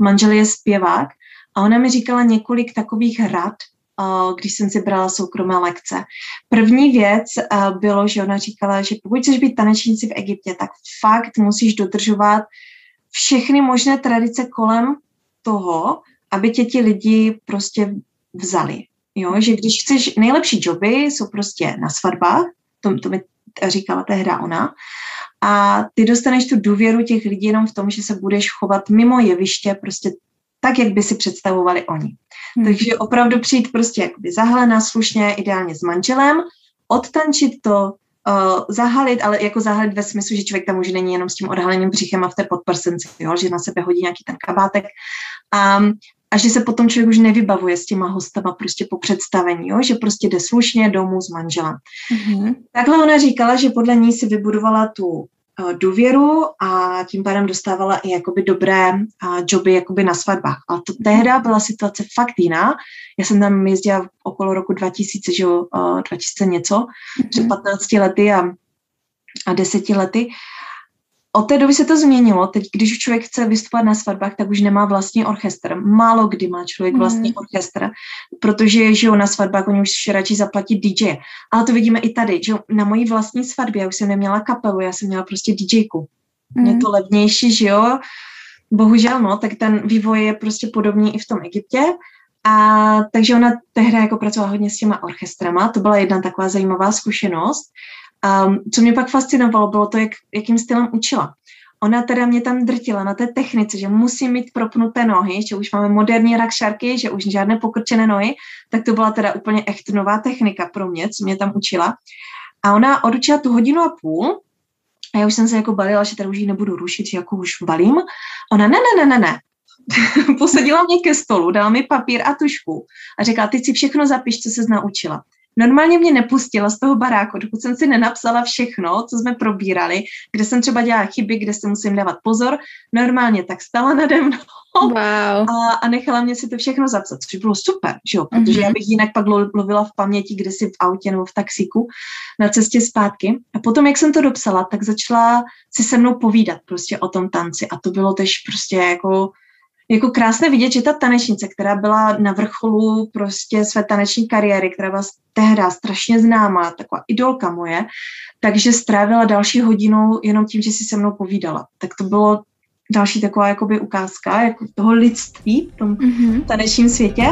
Manžel je zpěvák a ona mi říkala několik takových rad, když jsem si brala soukromé lekce. První věc bylo, že ona říkala, že pokud chceš být tanečníci v Egyptě, tak fakt musíš dodržovat všechny možné tradice kolem toho, aby tě ti lidi prostě vzali. Jo, že když chceš, nejlepší joby jsou prostě na svatbách, to, to mi říkala tehda ona, a ty dostaneš tu důvěru těch lidí jenom v tom, že se budeš chovat mimo jeviště prostě tak, jak by si představovali oni. Hmm. Takže opravdu přijít prostě jakoby zahalená, slušně, ideálně s manželem, odtančit to, uh, zahalit, ale jako zahalit ve smyslu, že člověk tam už není jenom s tím odhaleným břichem a v té podprsenci, jo, že na sebe hodí nějaký ten kabátek. Um, a že se potom člověk už nevybavuje s těma hostama prostě po představení, jo? že prostě jde slušně domů s manželem. Mm-hmm. Takhle ona říkala, že podle ní si vybudovala tu důvěru a tím pádem dostávala i jakoby dobré uh, joby jakoby na svatbách. Ale to tehda byla situace fakt jiná. Já jsem tam jezdila okolo roku 2000, že jo, uh, 2000 něco, mm-hmm. před 15 lety a, a 10 lety od té doby se to změnilo. Teď, když člověk chce vystupovat na svatbách, tak už nemá vlastní orchestr. Málo kdy má člověk vlastní mm. orchestr, protože že jo, na svatbách oni už radši zaplatí DJ. Ale to vidíme i tady, že jo, na mojí vlastní svatbě, já už jsem neměla kapelu, já jsem měla prostě DJku. Mm. Je to levnější, že jo. Bohužel, no, tak ten vývoj je prostě podobný i v tom Egyptě. A takže ona tehdy jako pracovala hodně s těma orchestrama, to byla jedna taková zajímavá zkušenost. Um, co mě pak fascinovalo, bylo to, jak, jakým stylem učila. Ona teda mě tam drtila na té technice, že musím mít propnuté nohy, že už máme moderní rakšarky, že už žádné pokrčené nohy, tak to byla teda úplně echt nová technika pro mě, co mě tam učila. A ona odučila tu hodinu a půl a já už jsem se jako balila, že tady už ji nebudu rušit, že jako už balím. Ona ne, ne, ne, ne, ne. *laughs* Posadila mě ke stolu, dala mi papír a tušku a řekla, ty si všechno zapiš, co se naučila. Normálně mě nepustila z toho baráku, dokud jsem si nenapsala všechno, co jsme probírali, kde jsem třeba dělala chyby, kde se musím dávat pozor. Normálně tak stala nade mnou wow. a, a nechala mě si to všechno zapsat, což bylo super, že jo? protože mm-hmm. já bych jinak pak lovila v paměti, kde si v autě nebo v taxíku na cestě zpátky. A potom, jak jsem to dopsala, tak začala si se mnou povídat prostě o tom tanci a to bylo tež prostě jako jako krásné vidět, že ta tanečnice, která byla na vrcholu prostě své taneční kariéry, která byla tehdy strašně známá, taková idolka moje, takže strávila další hodinu jenom tím, že si se mnou povídala. Tak to bylo další taková jakoby ukázka jako toho lidství v tom mm-hmm. tanečním světě.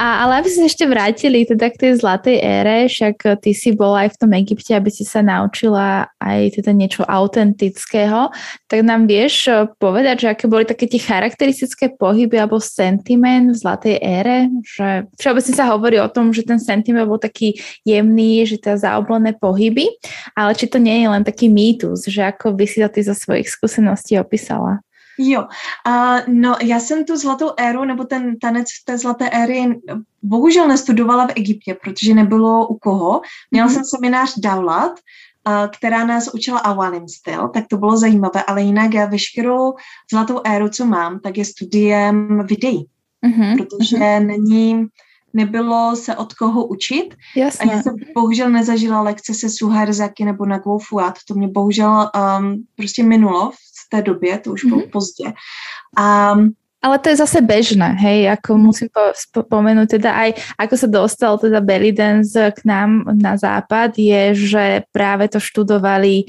A, ale aby sa ešte vrátili teda k tej zlatej ére, však ty si bola aj v tom Egypte, aby si sa naučila aj teda niečo autentického, tak nám vieš eh, povedať, že aké boli také tie charakteristické pohyby alebo sentiment v zlatej ére? Že všeobecne sa hovorí o tom, že ten sentiment bol taký jemný, že teda zaoblené pohyby, ale či to nie je len taký mýtus, že ako by si to ty zo svojich skúseností opísala? Jo, uh, no já jsem tu zlatou éru, nebo ten tanec v té zlaté éry bohužel nestudovala v Egyptě, protože nebylo u koho. Měla mm-hmm. jsem seminář Daulat, která nás učila awalim styl, tak to bylo zajímavé, ale jinak já veškerou zlatou éru, co mám, tak je studiem videí, mm-hmm. protože mm-hmm. není nebylo se od koho učit. Jasně. A já jsem bohužel nezažila lekce se Suherzaky nebo na Fuad. To mě bohužel um, prostě minulo té době, to už bylo mm-hmm. pozdě. A ale to je zase bežné, hej, ako musím spomenúť, teda aj ako sa dostal teda belly dance k nám na západ, je, že práve to študovali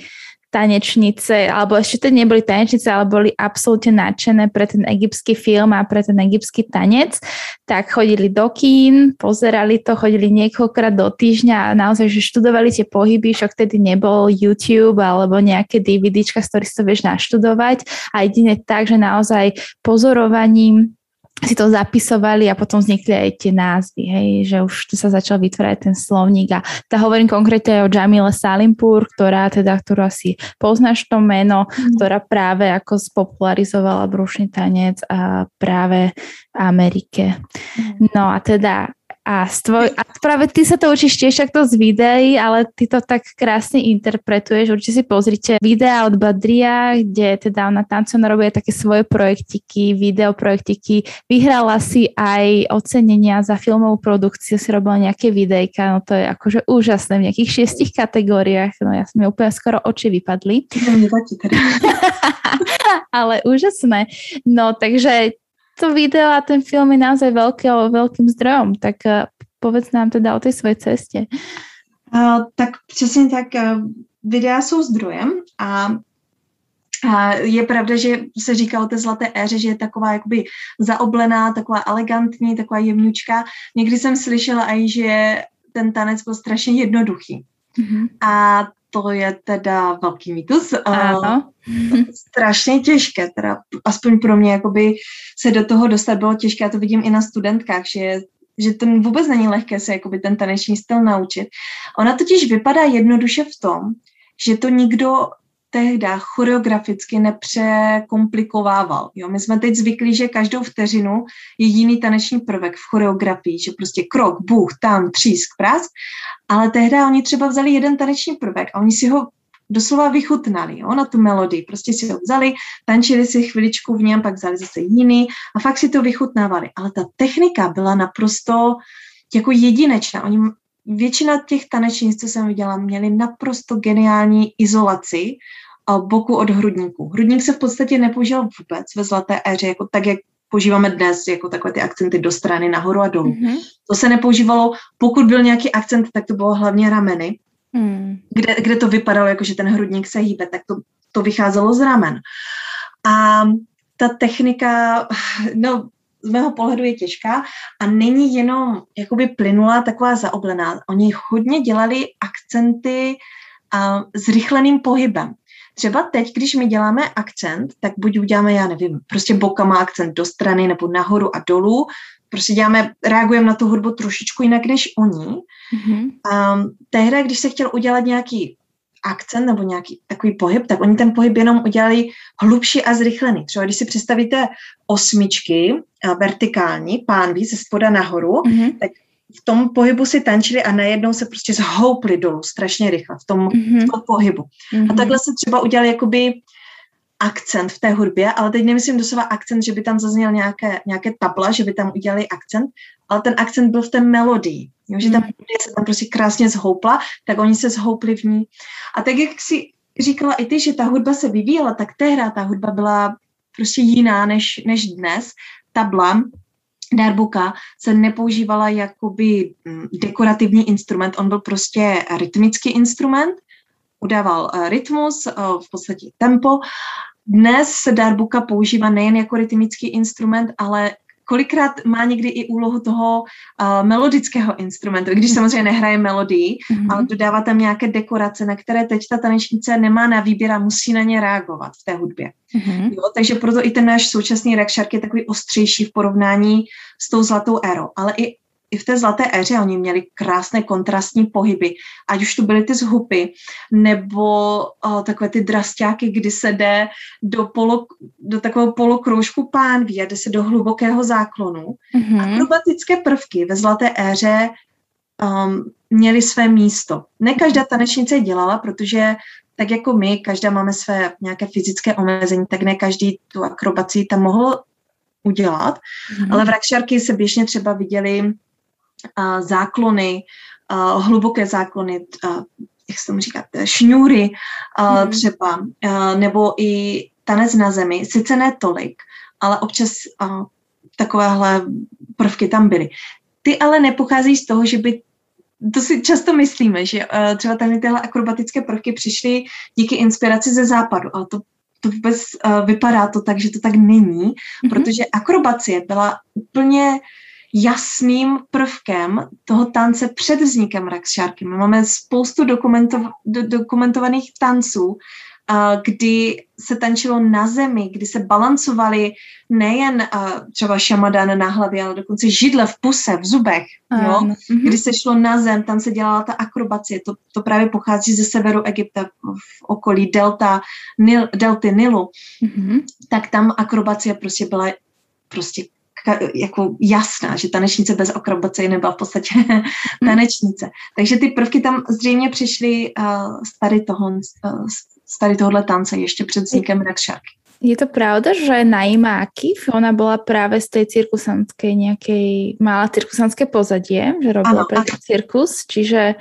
tanečnice, alebo ešte to neboli tanečnice, ale boli absolútne nadšené pre ten egyptský film a pre ten egyptský tanec, tak chodili do kín, pozerali to, chodili niekoľkokrát do týždňa a naozaj, že študovali tie pohyby, však vtedy nebol YouTube alebo nejaké DVDčka, z ktorých to vieš naštudovať. A jedine tak, že naozaj pozorovaním si to zapisovali a potom vznikli aj tie názvy, hej, že už tu sa začal vytvárať ten slovník a tá hovorím konkrétne o Jamile Salimpur, ktorá teda, ktorú asi poznáš to meno, mm. ktorá práve ako spopularizovala brušný tanec a práve v Amerike. Mm. No a teda a, stvoj, a práve ty sa to učíš tiež takto z videí, ale ty to tak krásne interpretuješ. Určite si pozrite videa od Badria, kde teda ona tancujúca robí také svoje projektiky, videoprojektiky. Vyhrala si aj ocenenia za filmovú produkciu, si robila nejaké videjka, no to je akože úžasné v nejakých šiestich kategóriách. No ja som mi úplne skoro oči vypadli. *laughs* ale úžasné. No takže to video a ten film je naozaj veľký, veľkým zdrojom, tak uh, povedz nám teda o té své cestě. Uh, tak přesně tak, uh, videa jsou zdrojem a a je pravda, že se říká o té zlaté éře, že je taková jakoby zaoblená, taková elegantní, taková jemňučka. Někdy jsem slyšela i, že ten tanec byl strašně jednoduchý. Mm-hmm. A to je teda velký mýtus. Ano. Strašně těžké, teda aspoň pro mě, jakoby se do toho dostat bylo těžké, já to vidím i na studentkách, že že to vůbec není lehké se jakoby ten taneční styl naučit. Ona totiž vypadá jednoduše v tom, že to nikdo tehdy choreograficky nepřekomplikovával. Jo? My jsme teď zvyklí, že každou vteřinu je jiný taneční prvek v choreografii, že prostě krok, buch, tam, třísk, prás, ale tehdy oni třeba vzali jeden taneční prvek a oni si ho doslova vychutnali jo, na tu melodii. Prostě si ho vzali, tančili si chviličku v něm, pak vzali zase jiný a fakt si to vychutnávali. Ale ta technika byla naprosto jako jedinečná. Oni většina těch tanečnic, co jsem viděla, měli naprosto geniální izolaci boku od hrudníku. Hrudník se v podstatě nepoužíval vůbec ve zlaté éře, jako tak, jak používáme dnes, jako takové ty akcenty do strany, nahoru a dolů. Mm-hmm. To se nepoužívalo, pokud byl nějaký akcent, tak to bylo hlavně rameny, mm. kde, kde to vypadalo, jako že ten hrudník se hýbe, tak to, to vycházelo z ramen. A ta technika, no, z mého pohledu je těžká a není jenom jakoby plynulá, taková zaoblená. Oni hodně dělali akcenty a s rychleným pohybem. Třeba teď, když my děláme akcent, tak buď uděláme, já nevím, prostě bokama akcent do strany nebo nahoru a dolů, prostě děláme, reagujeme na tu hudbu trošičku jinak než oni. Mm-hmm. A tehdy, když se chtěl udělat nějaký akcent nebo nějaký takový pohyb, tak oni ten pohyb jenom udělali hlubší a zrychlený. Třeba když si představíte osmičky vertikální, pánví ze spoda nahoru, mm-hmm. tak v tom pohybu si tančili a najednou se prostě zhoupli dolů strašně rychle v tom, mm-hmm. v tom pohybu. Mm-hmm. A takhle se třeba udělali jakoby akcent v té hudbě, ale teď nemyslím doslova akcent, že by tam zazněl nějaké, nějaké tabla, že by tam udělali akcent, ale ten akcent byl v té melodii. Jo, že ta mhm. melodie se tam prostě krásně zhoupla, tak oni se zhoupli v ní. A tak, jak si říkala i ty, že ta hudba se vyvíjela, tak tehdy ta hudba byla prostě jiná než, než dnes. Tabla darbuka se nepoužívala jakoby mm, dekorativní instrument, on byl prostě rytmický instrument, udával uh, rytmus, uh, v podstatě tempo. Dnes se darbuka používá nejen jako rytmický instrument, ale kolikrát má někdy i úlohu toho uh, melodického instrumentu, když samozřejmě nehraje melodii, mm-hmm. ale dodává tam nějaké dekorace, na které teď ta tanečnice nemá na výběr a musí na ně reagovat v té hudbě. Mm-hmm. Jo, takže proto i ten náš současný Rakšark je takový ostřejší v porovnání s tou zlatou érou. Ale i i v té zlaté éře oni měli krásné kontrastní pohyby, ať už to byly ty zhupy, nebo o, takové ty drasťáky, kdy se jde do, polo, do takového polokroužku pánví a jde se do hlubokého záklonu. Mm-hmm. Akrobatické prvky ve zlaté éře um, měly své místo. Ne každá tanečnice je dělala, protože tak jako my, každá máme své nějaké fyzické omezení, tak ne každý tu akrobaci tam mohl udělat, mm-hmm. ale v Rakšarky se běžně třeba viděli záklony, hluboké záklony, jak se tomu říká, šňůry mm. třeba, nebo i tanec na zemi, sice ne tolik, ale občas takovéhle prvky tam byly. Ty ale nepochází z toho, že by to si často myslíme, že uh, třeba tady tyhle akrobatické prvky přišly díky inspiraci ze západu, ale to, to vůbec uh, vypadá to tak, že to tak není, mm-hmm. protože akrobacie byla úplně jasným prvkem toho tance před vznikem Rakšárky. My máme spoustu dokumentov, do, dokumentovaných tanců kdy se tančilo na zemi, kdy se balancovali nejen třeba šamadan na hlavě, ale dokonce židle v puse, v zubech, jo? Mm-hmm. kdy se šlo na zem, tam se dělala ta akrobacie, to, to právě pochází ze severu Egypta, v okolí delta, Nil, delty Nilu, mm-hmm. tak tam akrobacie prostě byla prostě jako jasná, že tanečnice bez akrobace nebyla v podstatě *laughs* tanečnice. Takže ty prvky tam zřejmě přišly uh, z tady toho, uh, z tady tohohle tance ještě před vznikem Rakšarky. Je to pravda, že Naima Akif, ona bola práve z tej cirkusanskej nejakej, mala cirkusanské pozadie, že robila pre cirkus, čiže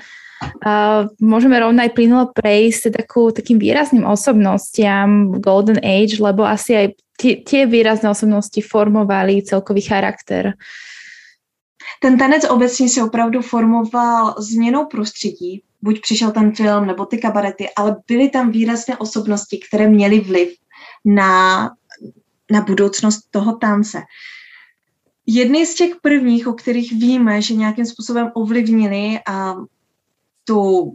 môžeme rovno aj plynulo prejsť takú, takým výrazným osobnostiam Golden Age, lebo asi aj tie, tie výrazné osobnosti formovali celkový charakter. Ten tanec obecně se opravdu formoval změnou prostředí, buď přišel ten film nebo ty kabarety, ale byly tam výrazné osobnosti, které měly vliv na, na budoucnost toho tance. Jedny z těch prvních, o kterých víme, že nějakým způsobem ovlivnili a tu,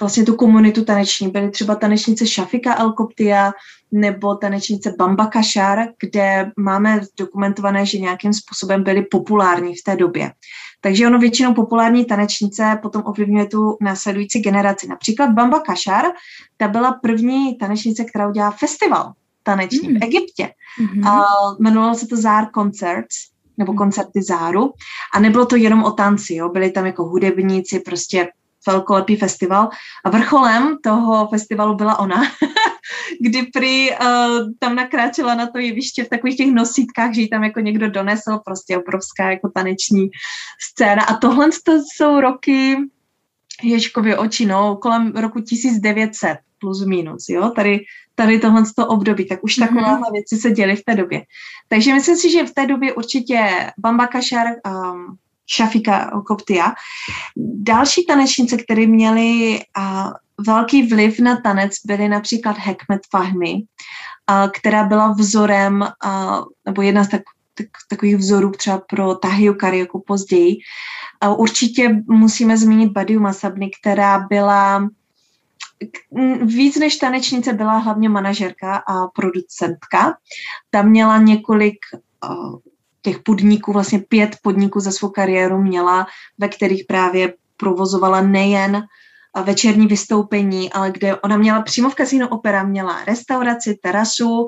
vlastně tu komunitu taneční, byly třeba tanečnice Šafika Elkoptia nebo tanečnice Bamba Kašar, kde máme dokumentované, že nějakým způsobem byly populární v té době. Takže ono většinou populární tanečnice potom ovlivňuje tu následující generaci. Například Bamba Kašar, ta byla první tanečnice, která udělala festival taneční mm. v Egyptě. Mm-hmm. A jmenovalo se to Zár Concerts, nebo mm. koncerty Záru. A nebylo to jenom o tanci, jo. byli tam jako hudebníci, prostě velkolepý festival. A vrcholem toho festivalu byla ona, *laughs* kdy prý uh, tam nakráčela na to jeviště v takových těch nosítkách, že ji tam jako někdo donesl, prostě obrovská jako taneční scéna. A tohle to jsou roky Ježkově oči, no, kolem roku 1900 plus minus, jo, tady, tady tohle to období, tak už mm-hmm. takovéhle věci se děly v té době. Takže myslím si, že v té době určitě Bamba Kašar um, Šafika Koptia. Další tanečnice, které měly a, velký vliv na tanec, byly například Hekmet Fahmy, a, která byla vzorem, a, nebo jedna z tak, tak, takových vzorů třeba pro Tahiyu Karioku později. Určitě musíme zmínit Badiu Masabny, která byla víc než tanečnice byla hlavně manažerka a producentka. Tam měla několik těch podniků, vlastně pět podniků za svou kariéru měla, ve kterých právě provozovala nejen večerní vystoupení, ale kde ona měla přímo v kasínu opera, měla restauraci, terasu,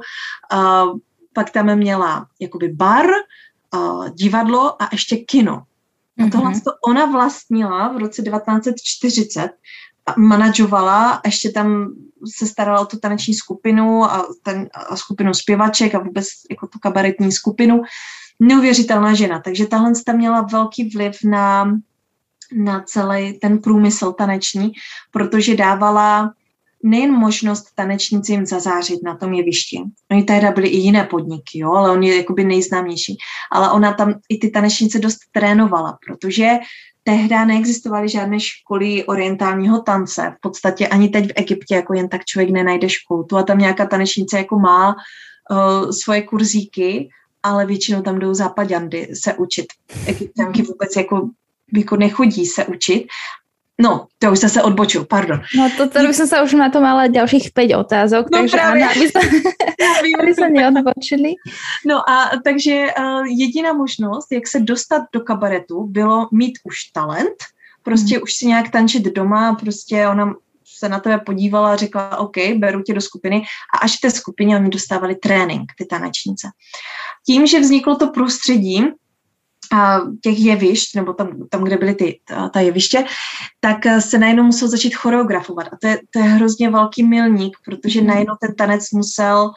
pak tam měla jakoby bar, divadlo a ještě kino. A tohle mm-hmm. to ona vlastnila v roce 1940 a manažovala ještě tam se starala o tu taneční skupinu a, ten, a skupinu zpěvaček a vůbec jako tu kabaretní skupinu neuvěřitelná žena. Takže tahle tam měla velký vliv na, na celý ten průmysl taneční, protože dávala nejen možnost tanečnicím zazářit na tom jevišti. Oni tehdy byly i jiné podniky, jo, ale on je jakoby nejznámější. Ale ona tam i ty tanečnice dost trénovala, protože tehdy neexistovaly žádné školy orientálního tance. V podstatě ani teď v Egyptě jako jen tak člověk nenajde školu. Tu a tam nějaká tanečnice jako má uh, svoje kurzíky ale většinou tam jdou západandy se učit. Egyptianky vůbec jako, jako nechodí se učit. No, to už se odbočil, pardon. No to tady bych se už na to mala dalších pět otázok, no takže právě. Ano, aby se, *laughs* aby se neodbočili. No a takže uh, jediná možnost, jak se dostat do kabaretu, bylo mít už talent, prostě hmm. už si nějak tančit doma, prostě ona se na tebe podívala a řekla, OK, beru tě do skupiny a až v té skupině oni dostávali trénink, ty tanečnice. Tím, že vzniklo to prostředí, těch jevišť, nebo tam, tam kde byly ty, ta, ta jeviště, tak se najednou musel začít choreografovat. A to je, to je hrozně velký milník, protože mhm. najednou ten tanec musel,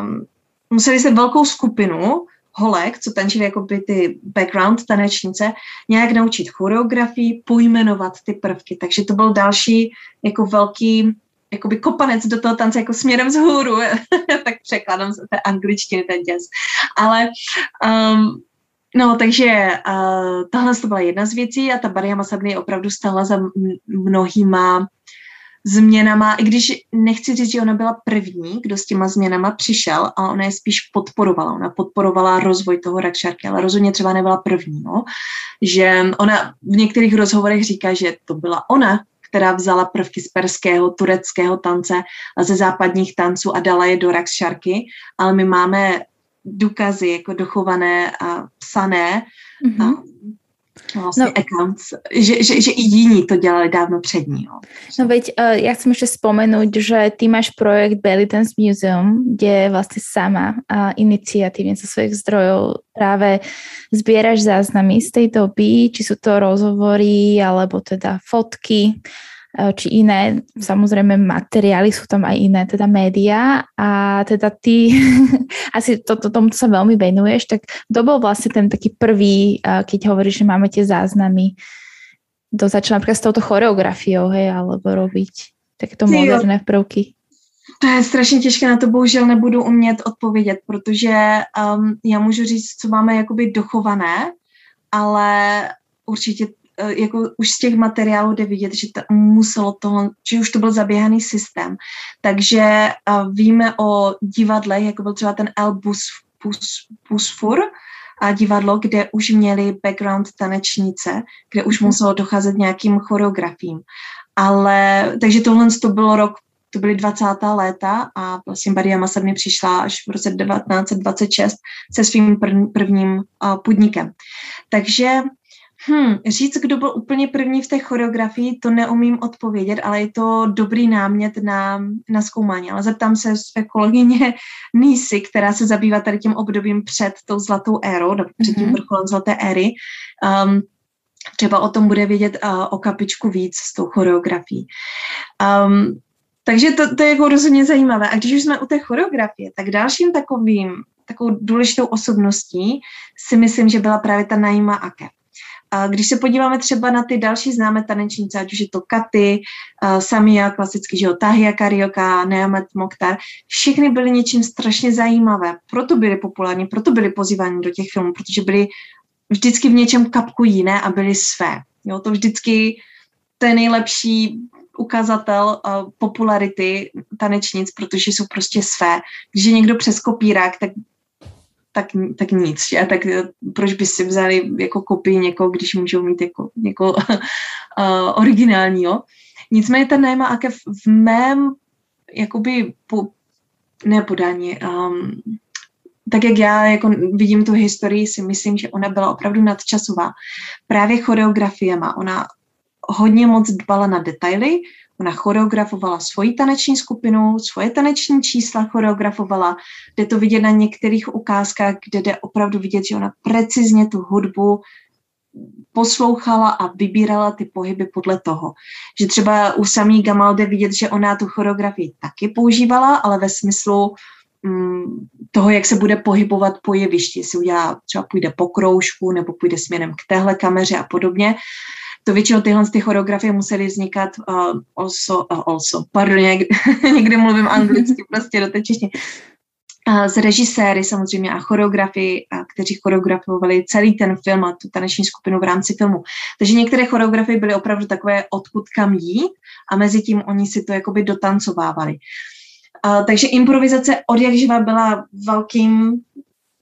um, museli se velkou skupinu holek, co tančili jako by ty background tanečnice, nějak naučit choreografii, pojmenovat ty prvky. Takže to byl další jako velký jakoby kopanec do toho tance jako směrem vzhůru, *laughs* tak překladám z té angličtiny ten jazz. Ale um, No, takže uh, tahle to byla jedna z věcí a ta Baria Masabny opravdu stála za mnohýma změnama, i když nechci říct, že ona byla první, kdo s těma změnama přišel, a ona je spíš podporovala. Ona podporovala rozvoj toho rakšarky, ale rozhodně třeba nebyla první. No? Že ona v některých rozhovorech říká, že to byla ona, která vzala prvky z perského, tureckého tance a ze západních tanců a dala je do Rakšarky, ale my máme důkazy jako dochované a psané mm-hmm. a vlastně no. accounts, že, že, že i jiní to dělali dávno před ní. Jo. No veď, uh, ja chcem ešte spomenúť, že ty máš projekt Belly Dance Museum, kde vlastne sama uh, iniciatívne zo svojich zdrojov práve zbieraš záznamy z tej doby, či sú to rozhovory, alebo teda fotky Eh, či iné, samozrejme materiály, sú tam aj iné teda médiá a teda ty *laughs* asi to, to, tomu sa veľmi venuješ, tak kto bol vlastne ten taký prvý, eh, keď hovoríš, že máme tie záznamy, kto začal napríklad s touto choreografiou, hej, alebo robiť takéto moderné prvky? To je strašně těžké, na to bohužel nebudu umět odpovědět, protože um, já můžu říct, co máme jakoby dochované, ale určitě Eh, jako už z těch materiálů jde vidět, že to muselo toho, že už to byl zaběhaný systém. Takže uh, víme o divadle, jako byl třeba ten El Bus, Bus, Busfur, a divadlo, kde už měli background tanečnice, kde už mhm. muselo docházet nějakým choreografím. Ale, takže tohle to bylo rok, to byly 20. léta a vlastně Badia Masarny přišla až v roce 1926 se svým prvním uh, podnikem. Takže Hmm, říct, kdo byl úplně první v té choreografii, to neumím odpovědět, ale je to dobrý námět na, na zkoumání. Ale zeptám se své kolegyně *laughs* Nísy, která se zabývá tady tím obdobím před tou zlatou érou, před tím mm-hmm. vrcholem zlaté éry. Um, třeba o tom bude vědět uh, o kapičku víc s tou choreografií. Um, takže to, to je jako rozhodně zajímavé. A když už jsme u té choreografie, tak dalším takovým, takovou důležitou osobností si myslím, že byla právě ta Naima Ake. Když se podíváme třeba na ty další známé tanečnice, ať už je to Katy, uh, Samia, klasicky, že jo, Tahia Karioka, Neamet Mokhtar, všechny byly něčím strašně zajímavé. Proto byly populární, proto byly pozývány do těch filmů, protože byly vždycky v něčem kapku jiné a byly své. Jo, to vždycky to je nejlepší ukazatel uh, popularity tanečnic, protože jsou prostě své. Když je někdo přes kopírák, tak tak, tak nic. A tak eh, proč by si vzali jako kopii někoho, když můžou mít jako *laughs* někoho uh, originálního. Nicméně ta Naima Ake v mém jakoby po, ne podání, um, tak jak já jako vidím tu historii, si myslím, že ona byla opravdu nadčasová. Právě choreografiema. Ona hodně moc dbala na detaily, Ona choreografovala svoji taneční skupinu, svoje taneční čísla choreografovala. Jde to vidět na některých ukázkách, kde jde opravdu vidět, že ona precizně tu hudbu poslouchala a vybírala ty pohyby podle toho. Že třeba u samý Gamal jde vidět, že ona tu choreografii taky používala, ale ve smyslu mm, toho, jak se bude pohybovat po jevišti, jestli udělá, třeba půjde po kroužku nebo půjde směrem k téhle kameře a podobně to většinou tyhle ty choreografie musely vznikat uh, also, uh, also, pardon, někdy, *laughs* někdy mluvím anglicky prostě do té češtiny, uh, z režiséry samozřejmě a choreografii, a kteří choreografovali celý ten film a tu taneční skupinu v rámci filmu. Takže některé choreografie byly opravdu takové, odkud kam jít a mezi tím oni si to jakoby dotancovávali. Uh, takže improvizace od jak živa byla velkým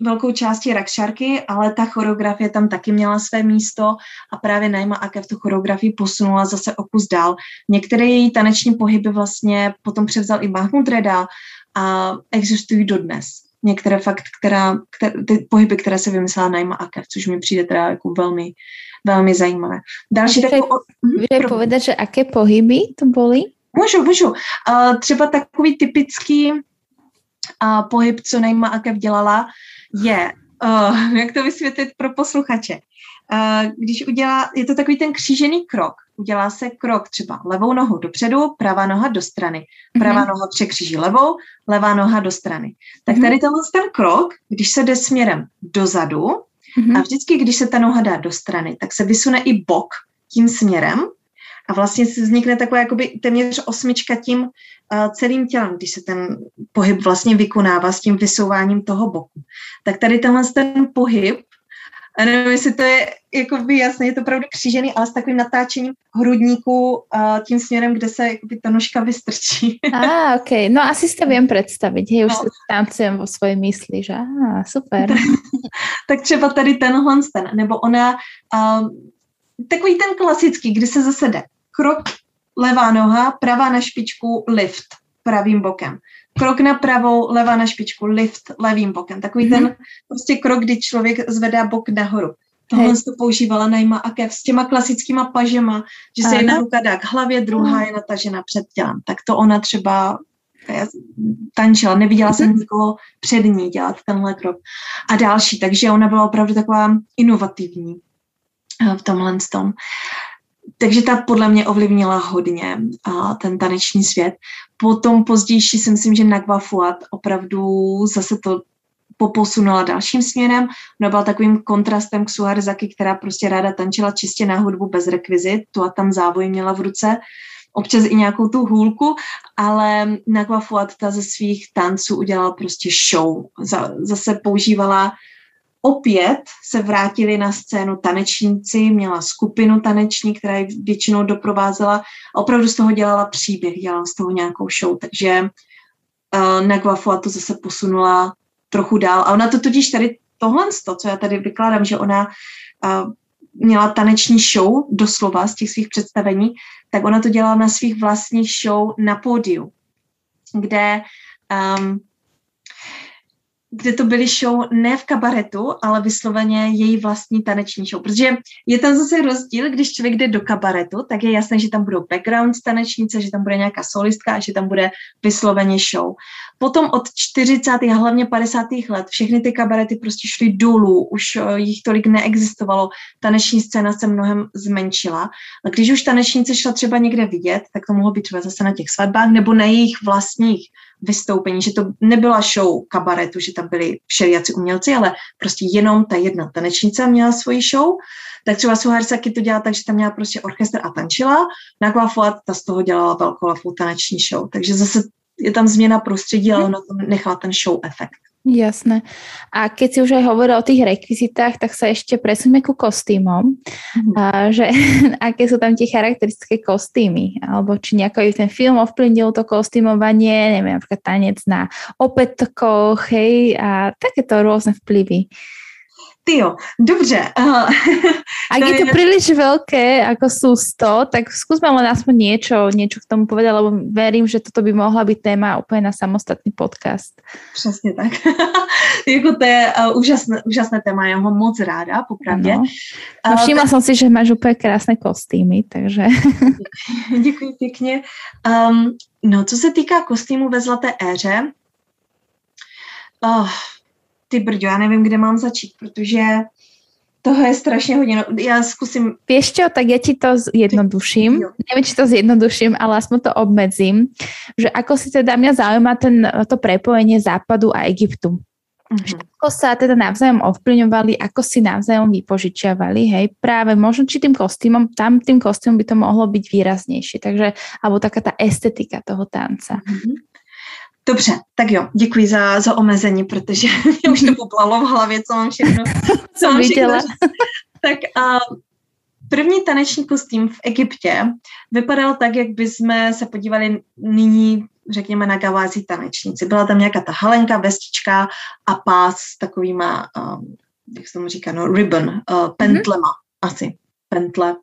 velkou částí rakšarky, ale ta choreografie tam taky měla své místo a právě Naima Ake v tu choreografii posunula zase o kus dál. Některé její taneční pohyby vlastně potom převzal i Mahmud Reda a existují dodnes. Některé fakt, která, které, ty pohyby, které se vymyslela Naima Ake, což mi přijde teda jako velmi, velmi zajímavé. Další takovou... Můžeš mhm, povedat, že aké pohyby to byly? Můžu, můžu. Uh, třeba takový typický uh, pohyb, co Naima Akev dělala, je, uh, *laughs* jak to vysvětlit pro posluchače, uh, když udělá, je to takový ten křížený krok, udělá se krok třeba levou nohou dopředu, pravá noha do strany, pravá mm-hmm. noha překříží levou, levá noha do strany. Tak tady tenhle ten krok, když se jde směrem dozadu mm-hmm. a vždycky, když se ta noha dá do strany, tak se vysune i bok tím směrem a vlastně se vznikne taková jakoby téměř osmička tím uh, celým tělem, když se ten pohyb vlastně vykonává s tím vysouváním toho boku. Tak tady tenhle ten pohyb, a nevím, jestli to je jako by jasné, je to opravdu křížený, ale s takovým natáčením hrudníku uh, tím směrem, kde se jakoby ta nožka vystrčí. *laughs* A, ah, ok. No asi si to vím představit, hej, už no. se tancujem vo svojej mysli, že ah, super. tak třeba tady tenhle ten, nebo ona, um, takový ten klasický, kdy se zase jde krok levá noha, pravá na špičku, lift pravým bokem. Krok na pravou, levá na špičku, lift levým bokem. Takový mm-hmm. ten prostě krok, kdy člověk zvedá bok nahoru. Tohle to používala Najma Akev s těma klasickýma pažema, že se jedna ruka dá k hlavě, druhá je natažena před tělem. Tak to ona třeba tančila, neviděla jsem mhm. nikoho před ní dělat tenhle krok. A další, takže ona byla opravdu taková inovativní eh, v tomhle tom. Takže ta podle mě ovlivnila hodně a ten taneční svět. Potom později si myslím, že Nagwa Fuad opravdu zase to poposunula dalším směrem. Ona byla takovým kontrastem k Suharzaki, která prostě ráda tančila čistě na hudbu bez rekvizit, tu a tam závoj měla v ruce, občas i nějakou tu hůlku, ale Nagwa Fuad ta ze svých tanců udělala prostě show. Zase používala opět se vrátili na scénu tanečníci, měla skupinu taneční, která ji většinou doprovázela a opravdu z toho dělala příběh, dělala z toho nějakou show, takže uh, Nagwa Fuad to zase posunula trochu dál. A ona to totiž tady, tohle, co já tady vykládám, že ona uh, měla taneční show, doslova z těch svých představení, tak ona to dělala na svých vlastních show na pódiu, kde um, kde to byly show ne v kabaretu, ale vysloveně její vlastní taneční show. Protože je tam zase rozdíl, když člověk jde do kabaretu, tak je jasné, že tam budou background tanečnice, že tam bude nějaká solistka a že tam bude vysloveně show. Potom od 40. a hlavně 50. let všechny ty kabarety prostě šly dolů, už eh, jich tolik neexistovalo, taneční scéna se mnohem zmenšila. A když už tanečnice šla třeba někde vidět, tak to mohlo být třeba zase na těch svatbách nebo na jejich vlastních vystoupení, že to nebyla show kabaretu, že tam byli všelijaci umělci, ale prostě jenom ta jedna tanečnice měla svoji show. Tak třeba Suharsaki to dělala tak, že tam měla prostě orchestr a tančila. Na Fuad ta z toho dělala velkou taneční show. Takže zase je tam změna prostředí, ale ono to nechala ten show efekt. Jasné. A keď si už aj hovoril o tých rekvizitách, tak sa ešte presuňme ku kostýmom. Mm-hmm. A, že *laughs* aké sú tam tie charakteristické kostýmy? Alebo či nejako aj ten film ovplyvnil to kostýmovanie, neviem, napríklad tanec na opätkoch, hej, a takéto rôzne vplyvy. Ty jo, dobře. Uh, *laughs* Ak je to príliš veľké, ako sú 100, tak skúsme len aspoň niečo, niečo k tomu povedať, lebo verím, že toto by mohla byť téma úplně na samostatný podcast. Přesně tak. *laughs* jako to je uh, úžasné, úžasné téma, já ho moc ráda, popravdě. No. No, všimla uh, jsem si, že máš úplně krásné kostýmy, takže... *laughs* Děkuji pěkně. Um, no, co se týká kostýmu ve Zlaté éře, oh, ty brďo, já nevím, kde mám začít, protože toho je strašně hodně. No, já zkusím... Vieš čo, tak ja ti to zjednoduším. Neviem, či to zjednoduším, ale aspoň to obmedzím. Že ako si teda mňa zaujíma ten, to prepojenie Západu a Egyptu. Mm-hmm. Ako sa teda navzájom ovplyvňovali, ako si navzájom vypožičiavali, hej, práve možno či tým kostýmom, tam tým kostýmom by to mohlo byť výraznejšie, takže, alebo taká tá estetika toho tanca. Mm-hmm. Dobře, tak jo, děkuji za, za omezení, protože *laughs* mě už to *laughs* poplalo v hlavě, co mám všechno. *laughs* Co mám viděla. Tak a první taneční kostým v Egyptě vypadal tak, jak bychom se podívali nyní, řekněme, na gavázi tanečníci. Byla tam nějaká ta halenka, vestička a pás s takovýma, um, jak se tomu říká, no, ribbon, uh, pentlema, mm-hmm. asi, pentle.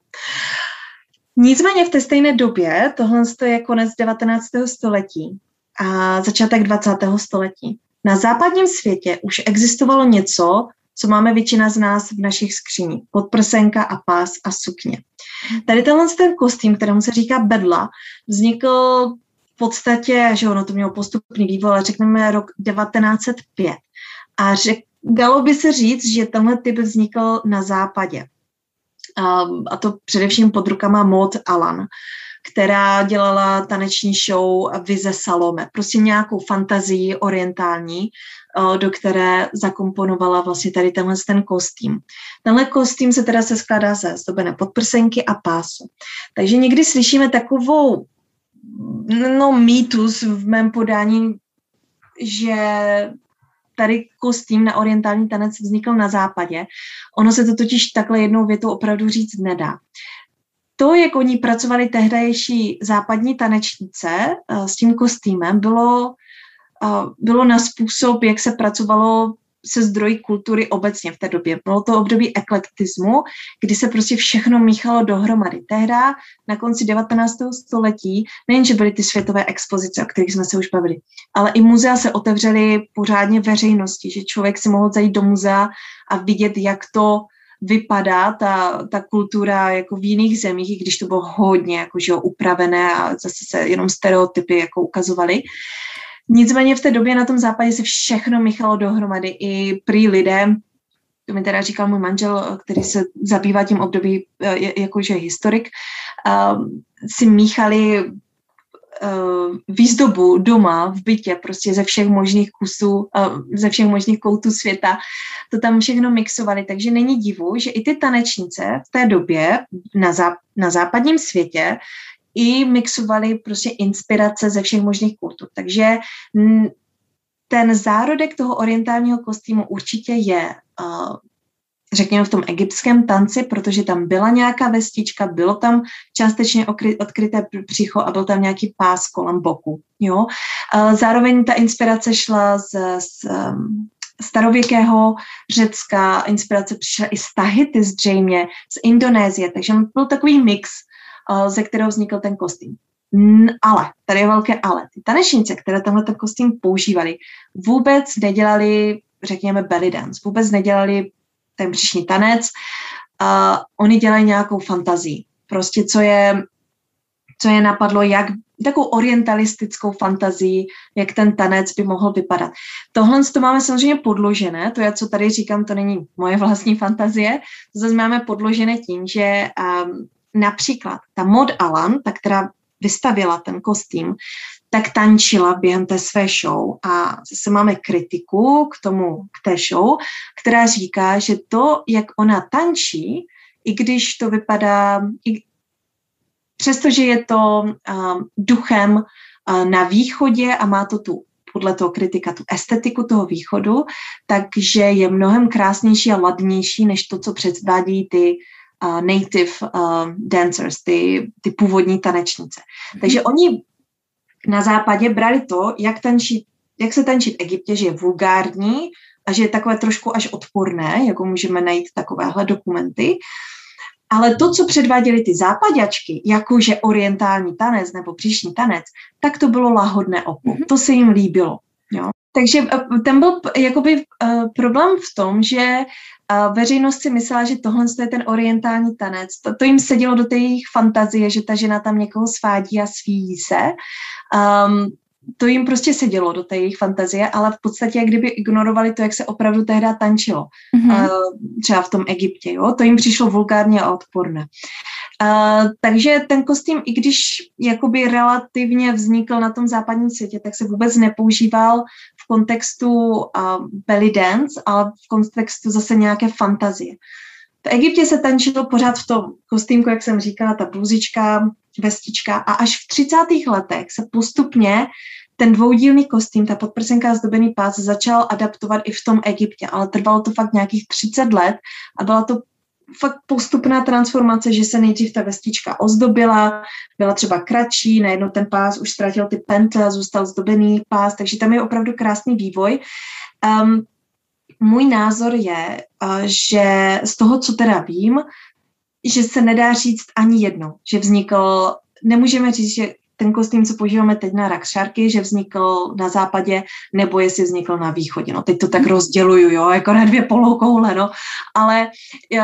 Nicméně v té stejné době, tohle je konec 19. století, a začátek 20. století. Na západním světě už existovalo něco, co máme většina z nás v našich skříních. Podprsenka a pás a sukně. Tady tenhle ten kostým, kterému se říká bedla, vznikl v podstatě, že ono to mělo postupný vývoj, ale řekneme rok 1905. A řek, dalo by se říct, že tenhle typ vznikl na západě. A, to především pod rukama Maud Alan která dělala taneční show Vize Salome. Prostě nějakou fantazii orientální, eh, do které zakomponovala vlastně tady tenhle ten kostým. Tenhle kostým se teda se skládá ze zdobené podprsenky a pásu. Takže někdy slyšíme takovou no mýtus v mém podání, že tady kostým na orientální tanec vznikl na západě. Ono se to totiž takhle jednou větou opravdu říct nedá to, jak oni pracovali tehdejší západní tanečnice uh, s tím kostýmem, bylo, uh, bylo na způsob, jak se pracovalo se zdrojí kultury obecně v té době. Bylo to období eklektismu, kdy se prostě všechno míchalo dohromady. Tehda na konci 19. století nejenže byly ty světové expozice, o kterých jsme se už bavili, ale i muzea se otevřely pořádně veřejnosti, že člověk si mohl zajít do muzea a vidět, jak to vypadá ta, ta kultura jako v jiných zemích, i když to bylo hodně jako, že jo, upravené a zase se jenom stereotypy jako ukazovaly. Nicméně v té době na tom západě se všechno míchalo dohromady. I prý lidé, to mi teda říkal můj manžel, který se zabývá tím období jakože historik, si míchali uh, výzdobu doma, v bytě, prostě ze všech možných kusů, uh, ze všech možných koutů světa, to tam všechno mixovali, takže není divu, že i ty tanečnice v té době na, záp- na západním světě i mixovali prostě inspirace ze všech možných kultur. Takže ten zárodek toho orientálního kostýmu určitě je uh, řekněme v tom egyptském tanci, protože tam byla nějaká vestička, bylo tam částečně odkryté břicho a byl tam nějaký pás kolem boku. Jo? Zároveň ta inspirace šla z, z um, starověkého Řecka, inspirace přišla i z Tahiti zřejmě, z Indonésie, takže byl takový mix, uh, ze kterého vznikl ten kostým. Ale, tady je velké ale. Ty tanečnice, které tenhle ten kostým používali, vůbec nedělali, řekněme, belly dance, vůbec nedělali ten příšní tanec, uh, oni dělají nějakou fantazii. Prostě co je, co je napadlo, jak takovou orientalistickou fantazii, jak ten tanec by mohl vypadat. Tohle to máme samozřejmě podložené, to je, co tady říkám, to není moje vlastní fantazie, to zase máme podložené tím, že um, například ta Mod Alan, ta, která vystavila ten kostým, tak tančila během té své show a zase máme kritiku k tomu, k té show, která říká, že to, jak ona tančí, i když to vypadá, i, přestože je to um, duchem uh, na východě a má to tu podle toho kritika tu estetiku toho východu, takže je mnohem krásnější a ladnější než to, co předvádí ty uh, native uh, dancers, ty, ty původní tanečnice. Takže mhm. oni na západě brali to, jak, tančí, jak se tančí v Egyptě, že je vulgární a že je takové trošku až odporné, jako můžeme najít takovéhle dokumenty. Ale to, co předváděli ty západačky, jakože orientální tanec nebo příšní tanec, tak to bylo lahodné oku. Mm-hmm. To se jim líbilo. Jo? Takže eh, ten byl jakoby uh, problém v tom, že uh, veřejnost si myslela, že tohle je ten orientální tanec. To, to jim sedělo do té jejich fantazie, že ta žena tam někoho svádí a svíjí se. Um, to jim prostě sedělo do té jejich fantazie, ale v podstatě jak kdyby ignorovali to, jak se opravdu tehdy tančilo. Mm-hmm. Uh, třeba v tom Egyptě, jo? To jim přišlo vulgárně a odporné. Uh, takže ten kostým, i když jakoby relativně vznikl na tom západním světě, tak se vůbec nepoužíval v kontextu uh, belly dance, ale v kontextu zase nějaké fantazie. V Egyptě se tančilo pořád v tom kostýmku, jak jsem říkala, ta bluzička, vestička a až v 30. letech se postupně ten dvoudílný kostým, ta podprsenka a zdobený pás začal adaptovat i v tom Egyptě, ale trvalo to fakt nějakých 30 let a byla to fakt postupná transformace, že se nejdřív ta vestička ozdobila, byla třeba kratší, najednou ten pás už ztratil ty pentle zůstal zdobený pás, takže tam je opravdu krásný vývoj. Um, můj názor je, uh, že z toho, co teda vím, že se nedá říct ani jedno, že vznikl, nemůžeme říct, že ten kostým, co používáme teď na rakšárky, že vznikl na západě, nebo jestli vznikl na východě. No, teď to tak rozděluju, jo, jako na dvě polokoule, no. Ale uh,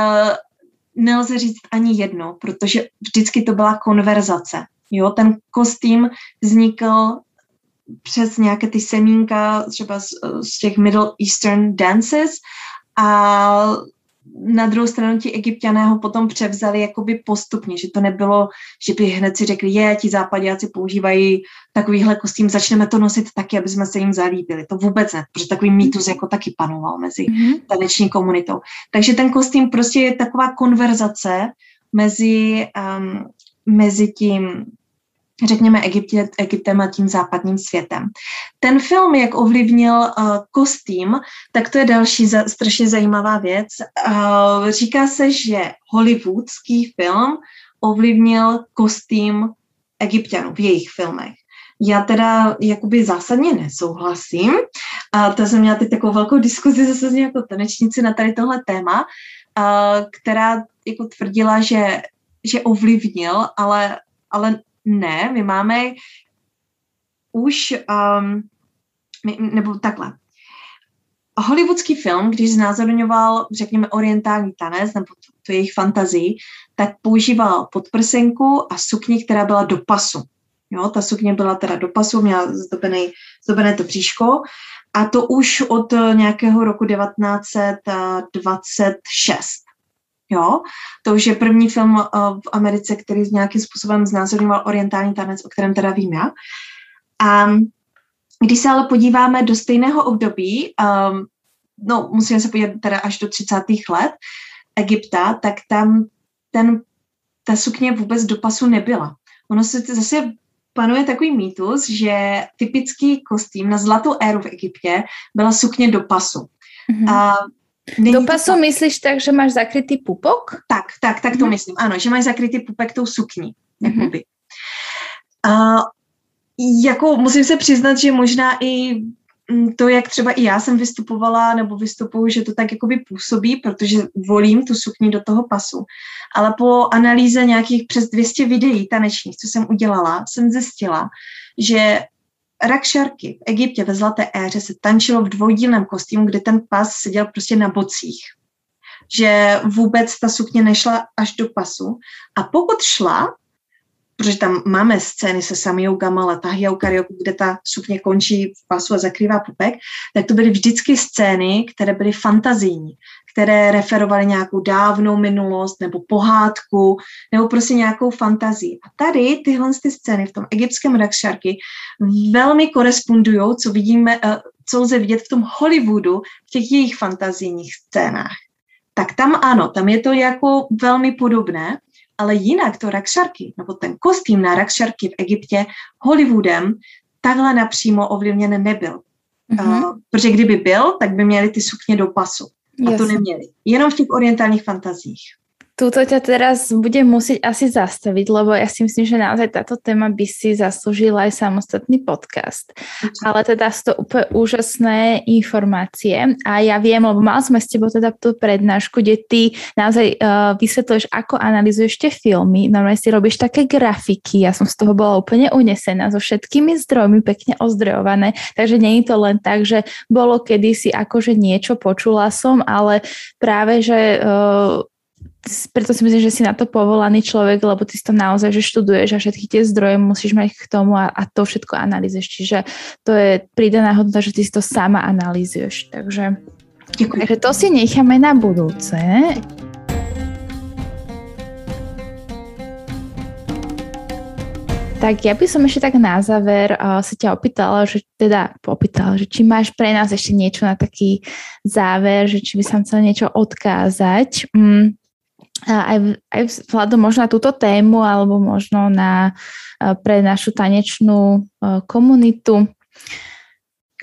nelze říct ani jedno, protože vždycky to byla konverzace. Jo, ten kostým vznikl přes nějaké ty semínka třeba z, z těch Middle Eastern dances a na druhou stranu ti egyptiané ho potom převzali jakoby postupně, že to nebylo, že by hned si řekli, je, ti západáci používají takovýhle kostým, začneme to nosit taky, aby jsme se jim zalíbili. To vůbec ne, protože takový mýtus jako taky panoval mezi mm-hmm. taneční komunitou. Takže ten kostým prostě je taková konverzace mezi, um, mezi tím řekněme, Egyptě, Egyptem a tím západním světem. Ten film, jak ovlivnil uh, kostým, tak to je další za, strašně zajímavá věc. Uh, říká se, že hollywoodský film ovlivnil kostým egyptianů v jejich filmech. Já teda jakoby zásadně nesouhlasím. A to jsem měla teď takovou velkou diskuzi zase s nějakou tanečnici na tady tohle téma, a, která jako tvrdila, že, že ovlivnil, ale, ale ne, my máme už, um, nebo takhle, hollywoodský film, když znázorňoval, řekněme, orientální tanec nebo tu, tu jejich fantazii, tak používal podprsenku a sukni, která byla do pasu. Jo, ta sukně byla teda do pasu, měla zdobený, zdobené to příško a to už od nějakého roku 1926. Jo, to už je první film eh, v Americe, který nějakým způsobem znázorňoval orientální tanec, o kterém teda vím já. A když se ale podíváme do stejného období, um, no musíme se podívat teda až do 30. let Egypta, tak tam ten, ta sukně vůbec do pasu nebyla. Ono se zase panuje takový mýtus, že typický kostým na zlatou éru v Egyptě byla sukně do pasu. Mm-hmm. A do pasu to... myslíš tak, že máš zakrytý pupok? Tak, tak, tak to mm-hmm. myslím. Ano, že máš zakrytý pupek tou sukní. Mm-hmm. A jako musím se přiznat, že možná i mm, to, jak třeba i já jsem vystupovala nebo vystupuju, že to tak jakoby působí, protože volím tu sukni do toho pasu. Ale po analýze nějakých přes 200 videí tanečních, co jsem udělala, jsem zjistila, že rakšarky v Egyptě ve Zlaté éře se tančilo v dvoudílném kostýmu, kde ten pas seděl prostě na bocích. Že vůbec ta sukně nešla až do pasu. A pokud šla, protože tam máme scény se Samiou Gamala, Tahiyou Karioku, kde ta sukně končí v pasu a zakrývá pupek, tak to byly vždycky scény, které byly fantazijní, které referovaly nějakou dávnou minulost nebo pohádku nebo prostě nějakou fantazii. A tady tyhle ty scény v tom egyptském Rakšarky velmi korespondují, co vidíme, eh, co lze vidět v tom Hollywoodu, v těch jejich fantazijních scénách. Tak tam ano, tam je to jako velmi podobné, ale jinak to rakšarky, nebo ten kostým na rakšarky v Egyptě Hollywoodem takhle napřímo ovlivněn nebyl. Mm-hmm. Uh, protože kdyby byl, tak by měli ty sukně do pasu. A to neměli. Jenom v těch orientálních fantazích. Tuto ťa teraz budem musieť asi zastaviť, lebo ja si myslím, že naozaj táto téma by si zaslúžila aj samostatný podcast. Ale teda sú to úplne úžasné informácie a ja viem, lebo mal sme s tebou teda tú prednášku, kde ty naozaj uh, vysvetľuješ, ako analizuješ tie filmy, normálne si robíš také grafiky, ja som z toho bola úplne unesená, so všetkými zdrojmi pekne ozdrojované, takže nie je to len tak, že bolo kedysi akože niečo počula som, ale práve, že uh, preto si myslím, že si na to povolaný človek, lebo ty si to naozaj, že študuješ a všetky tie zdroje musíš mať k tomu a, a to všetko analýzuješ. Čiže to je pridaná hodnota, že ty si to sama analýzuješ. Takže, takže to si necháme na budúce. Tak ja by som ešte tak na záver uh, sa ťa opýtala, že teda opýtala, že či máš pre nás ešte niečo na taký záver, že či by som chcela niečo odkázať. Mm, aj, aj vzhľadom možno na túto tému alebo možno na, pre našu tanečnú komunitu?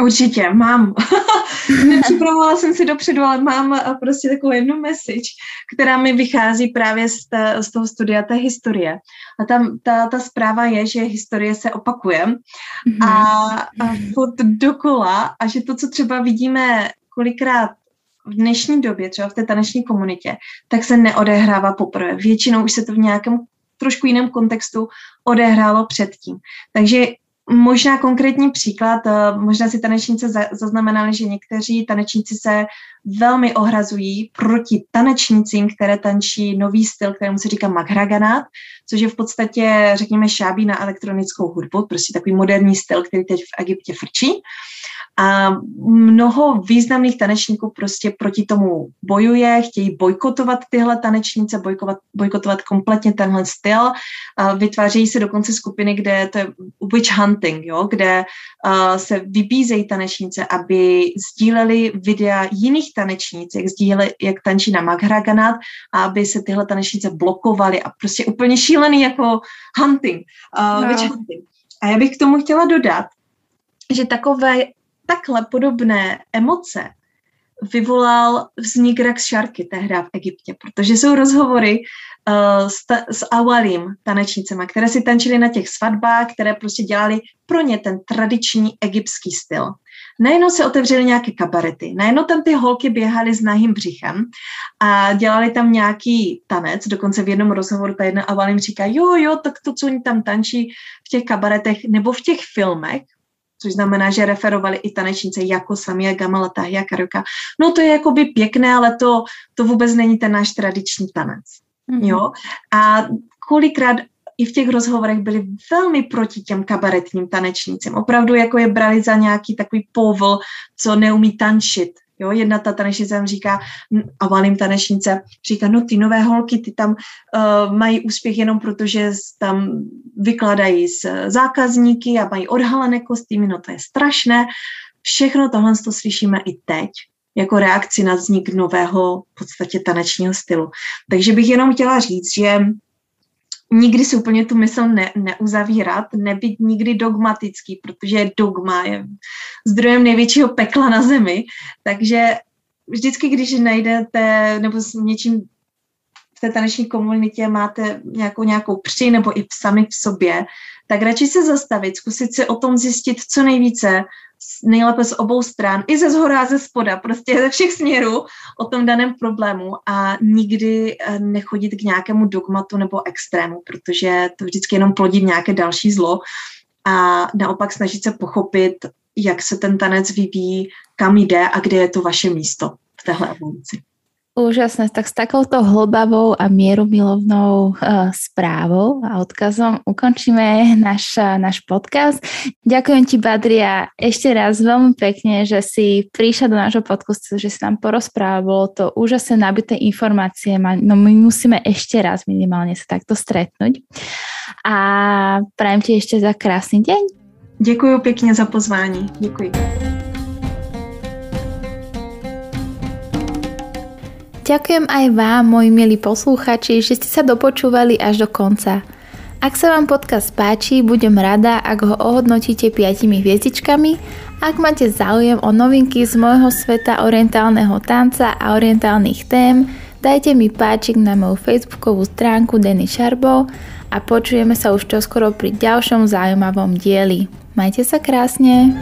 Určitě, mám. *laughs* Nepřipravovala jsem si dopředu, ale mám prostě takovou jednu message, která mi vychází právě z, ta, z toho studia té historie. A tam ta, ta zpráva je, že historie se opakuje mm-hmm. a, a pod dokola a že to, co třeba vidíme kolikrát v dnešní době, třeba v té taneční komunitě, tak se neodehrává poprvé. Většinou už se to v nějakém trošku jiném kontextu odehrálo předtím. Takže možná konkrétní příklad, eh, možná si tanečníci zaznamenali, že někteří tanečníci se velmi ohrazují proti tanečnicím, které tančí nový styl, kterému se říká maghraganát, což je v podstatě, řekněme, šábí na elektronickou hudbu, prostě takový moderní styl, který teď v Egyptě frčí. A mnoho významných tanečníků prostě proti tomu bojuje, chtějí bojkotovat tyhle tanečnice, bojkovat, bojkotovat kompletně tenhle styl. A vytvářejí se dokonce skupiny, kde to je witch hunting, jo, kde uh, se vybízejí tanečnice, aby sdíleli videa jiných tanečnic, jak sdíleli, jak tančí na Maghraganát a aby se tyhle tanečnice blokovaly a prostě úplně šílený jako hunting, uh, no. witch hunting. A já bych k tomu chtěla dodat, že takové takhle podobné emoce vyvolal vznik Rex Sharky tehdy v Egyptě, protože jsou rozhovory uh, s, ta, s Awalim tanečnicema, které si tančily na těch svatbách, které prostě dělali pro ně ten tradiční egyptský styl. Najednou se otevřely nějaké kabarety, najednou tam ty holky běhaly s nahým břichem a dělali tam nějaký tanec, dokonce v jednom rozhovoru ta jedna Avalím říká, jo, jo, tak to, co oni tam tančí v těch kabaretech nebo v těch filmech, což znamená, že referovali i tanečnice jako Samia Gamala, Tahia Karuka. No to je jakoby pěkné, ale to, to vůbec není ten náš tradiční tanec. Mm-hmm. Jo? A kolikrát i v těch rozhovorech byli velmi proti těm kabaretním tanečnicím. Opravdu jako je brali za nějaký takový povol, co neumí tančit. Jo, jedna ta tanečnice tam říká, a valím tanečnice, říká, no ty nové holky, ty tam uh, mají úspěch jenom proto, že tam vykladají z zákazníky a mají odhalené kostýmy, no to je strašné. Všechno tohle to slyšíme i teď jako reakci na vznik nového v podstatě tanečního stylu. Takže bych jenom chtěla říct, že nikdy si úplně tu mysl ne, neuzavírat, nebyt nikdy dogmatický, protože dogma je zdrojem největšího pekla na zemi. Takže vždycky, když najdete nebo s něčím v té taneční komunitě máte nějakou, nějakou při nebo i sami v sobě, tak radši se zastavit, zkusit si o tom zjistit co nejvíce, nejlépe z obou stran, i ze zhora ze spoda, prostě ze všech směrů o tom daném problému a nikdy eh, nechodit k nějakému dogmatu nebo extrému, protože to vždycky jenom plodí nějaké další zlo a naopak snažit se pochopit, jak se ten tanec vyvíjí, kam jde a kde je to vaše místo v téhle evoluci. Úžasné, tak s takouto hlbavou a mierumilovnou uh, správou a odkazom ukončíme náš, uh, náš podcast. Ďakujem ti, Badria, ešte raz veľmi pekne, že si prišla do nášho podcastu, že si nám porozprával, bolo to úžasné nabité informácie, no my musíme ešte raz minimálne sa takto stretnúť. A prajem ti ešte za krásny deň. Děkuji pěkně za pozvání. Děkuji. Ďakujem aj vám, moji milí posluchači, že ste sa dopočúvali až do konca. Ak sa vám podcast páči, budem rada, ak ho ohodnotíte 5 hviezdičkami. Ak máte záujem o novinky z môjho sveta orientálneho tanca a orientálnych tém, dajte mi páčik na moju facebookovú stránku Denny Šarbo a počujeme sa už čoskoro pri ďalšom zaujímavom dieli. Majte sa krásne!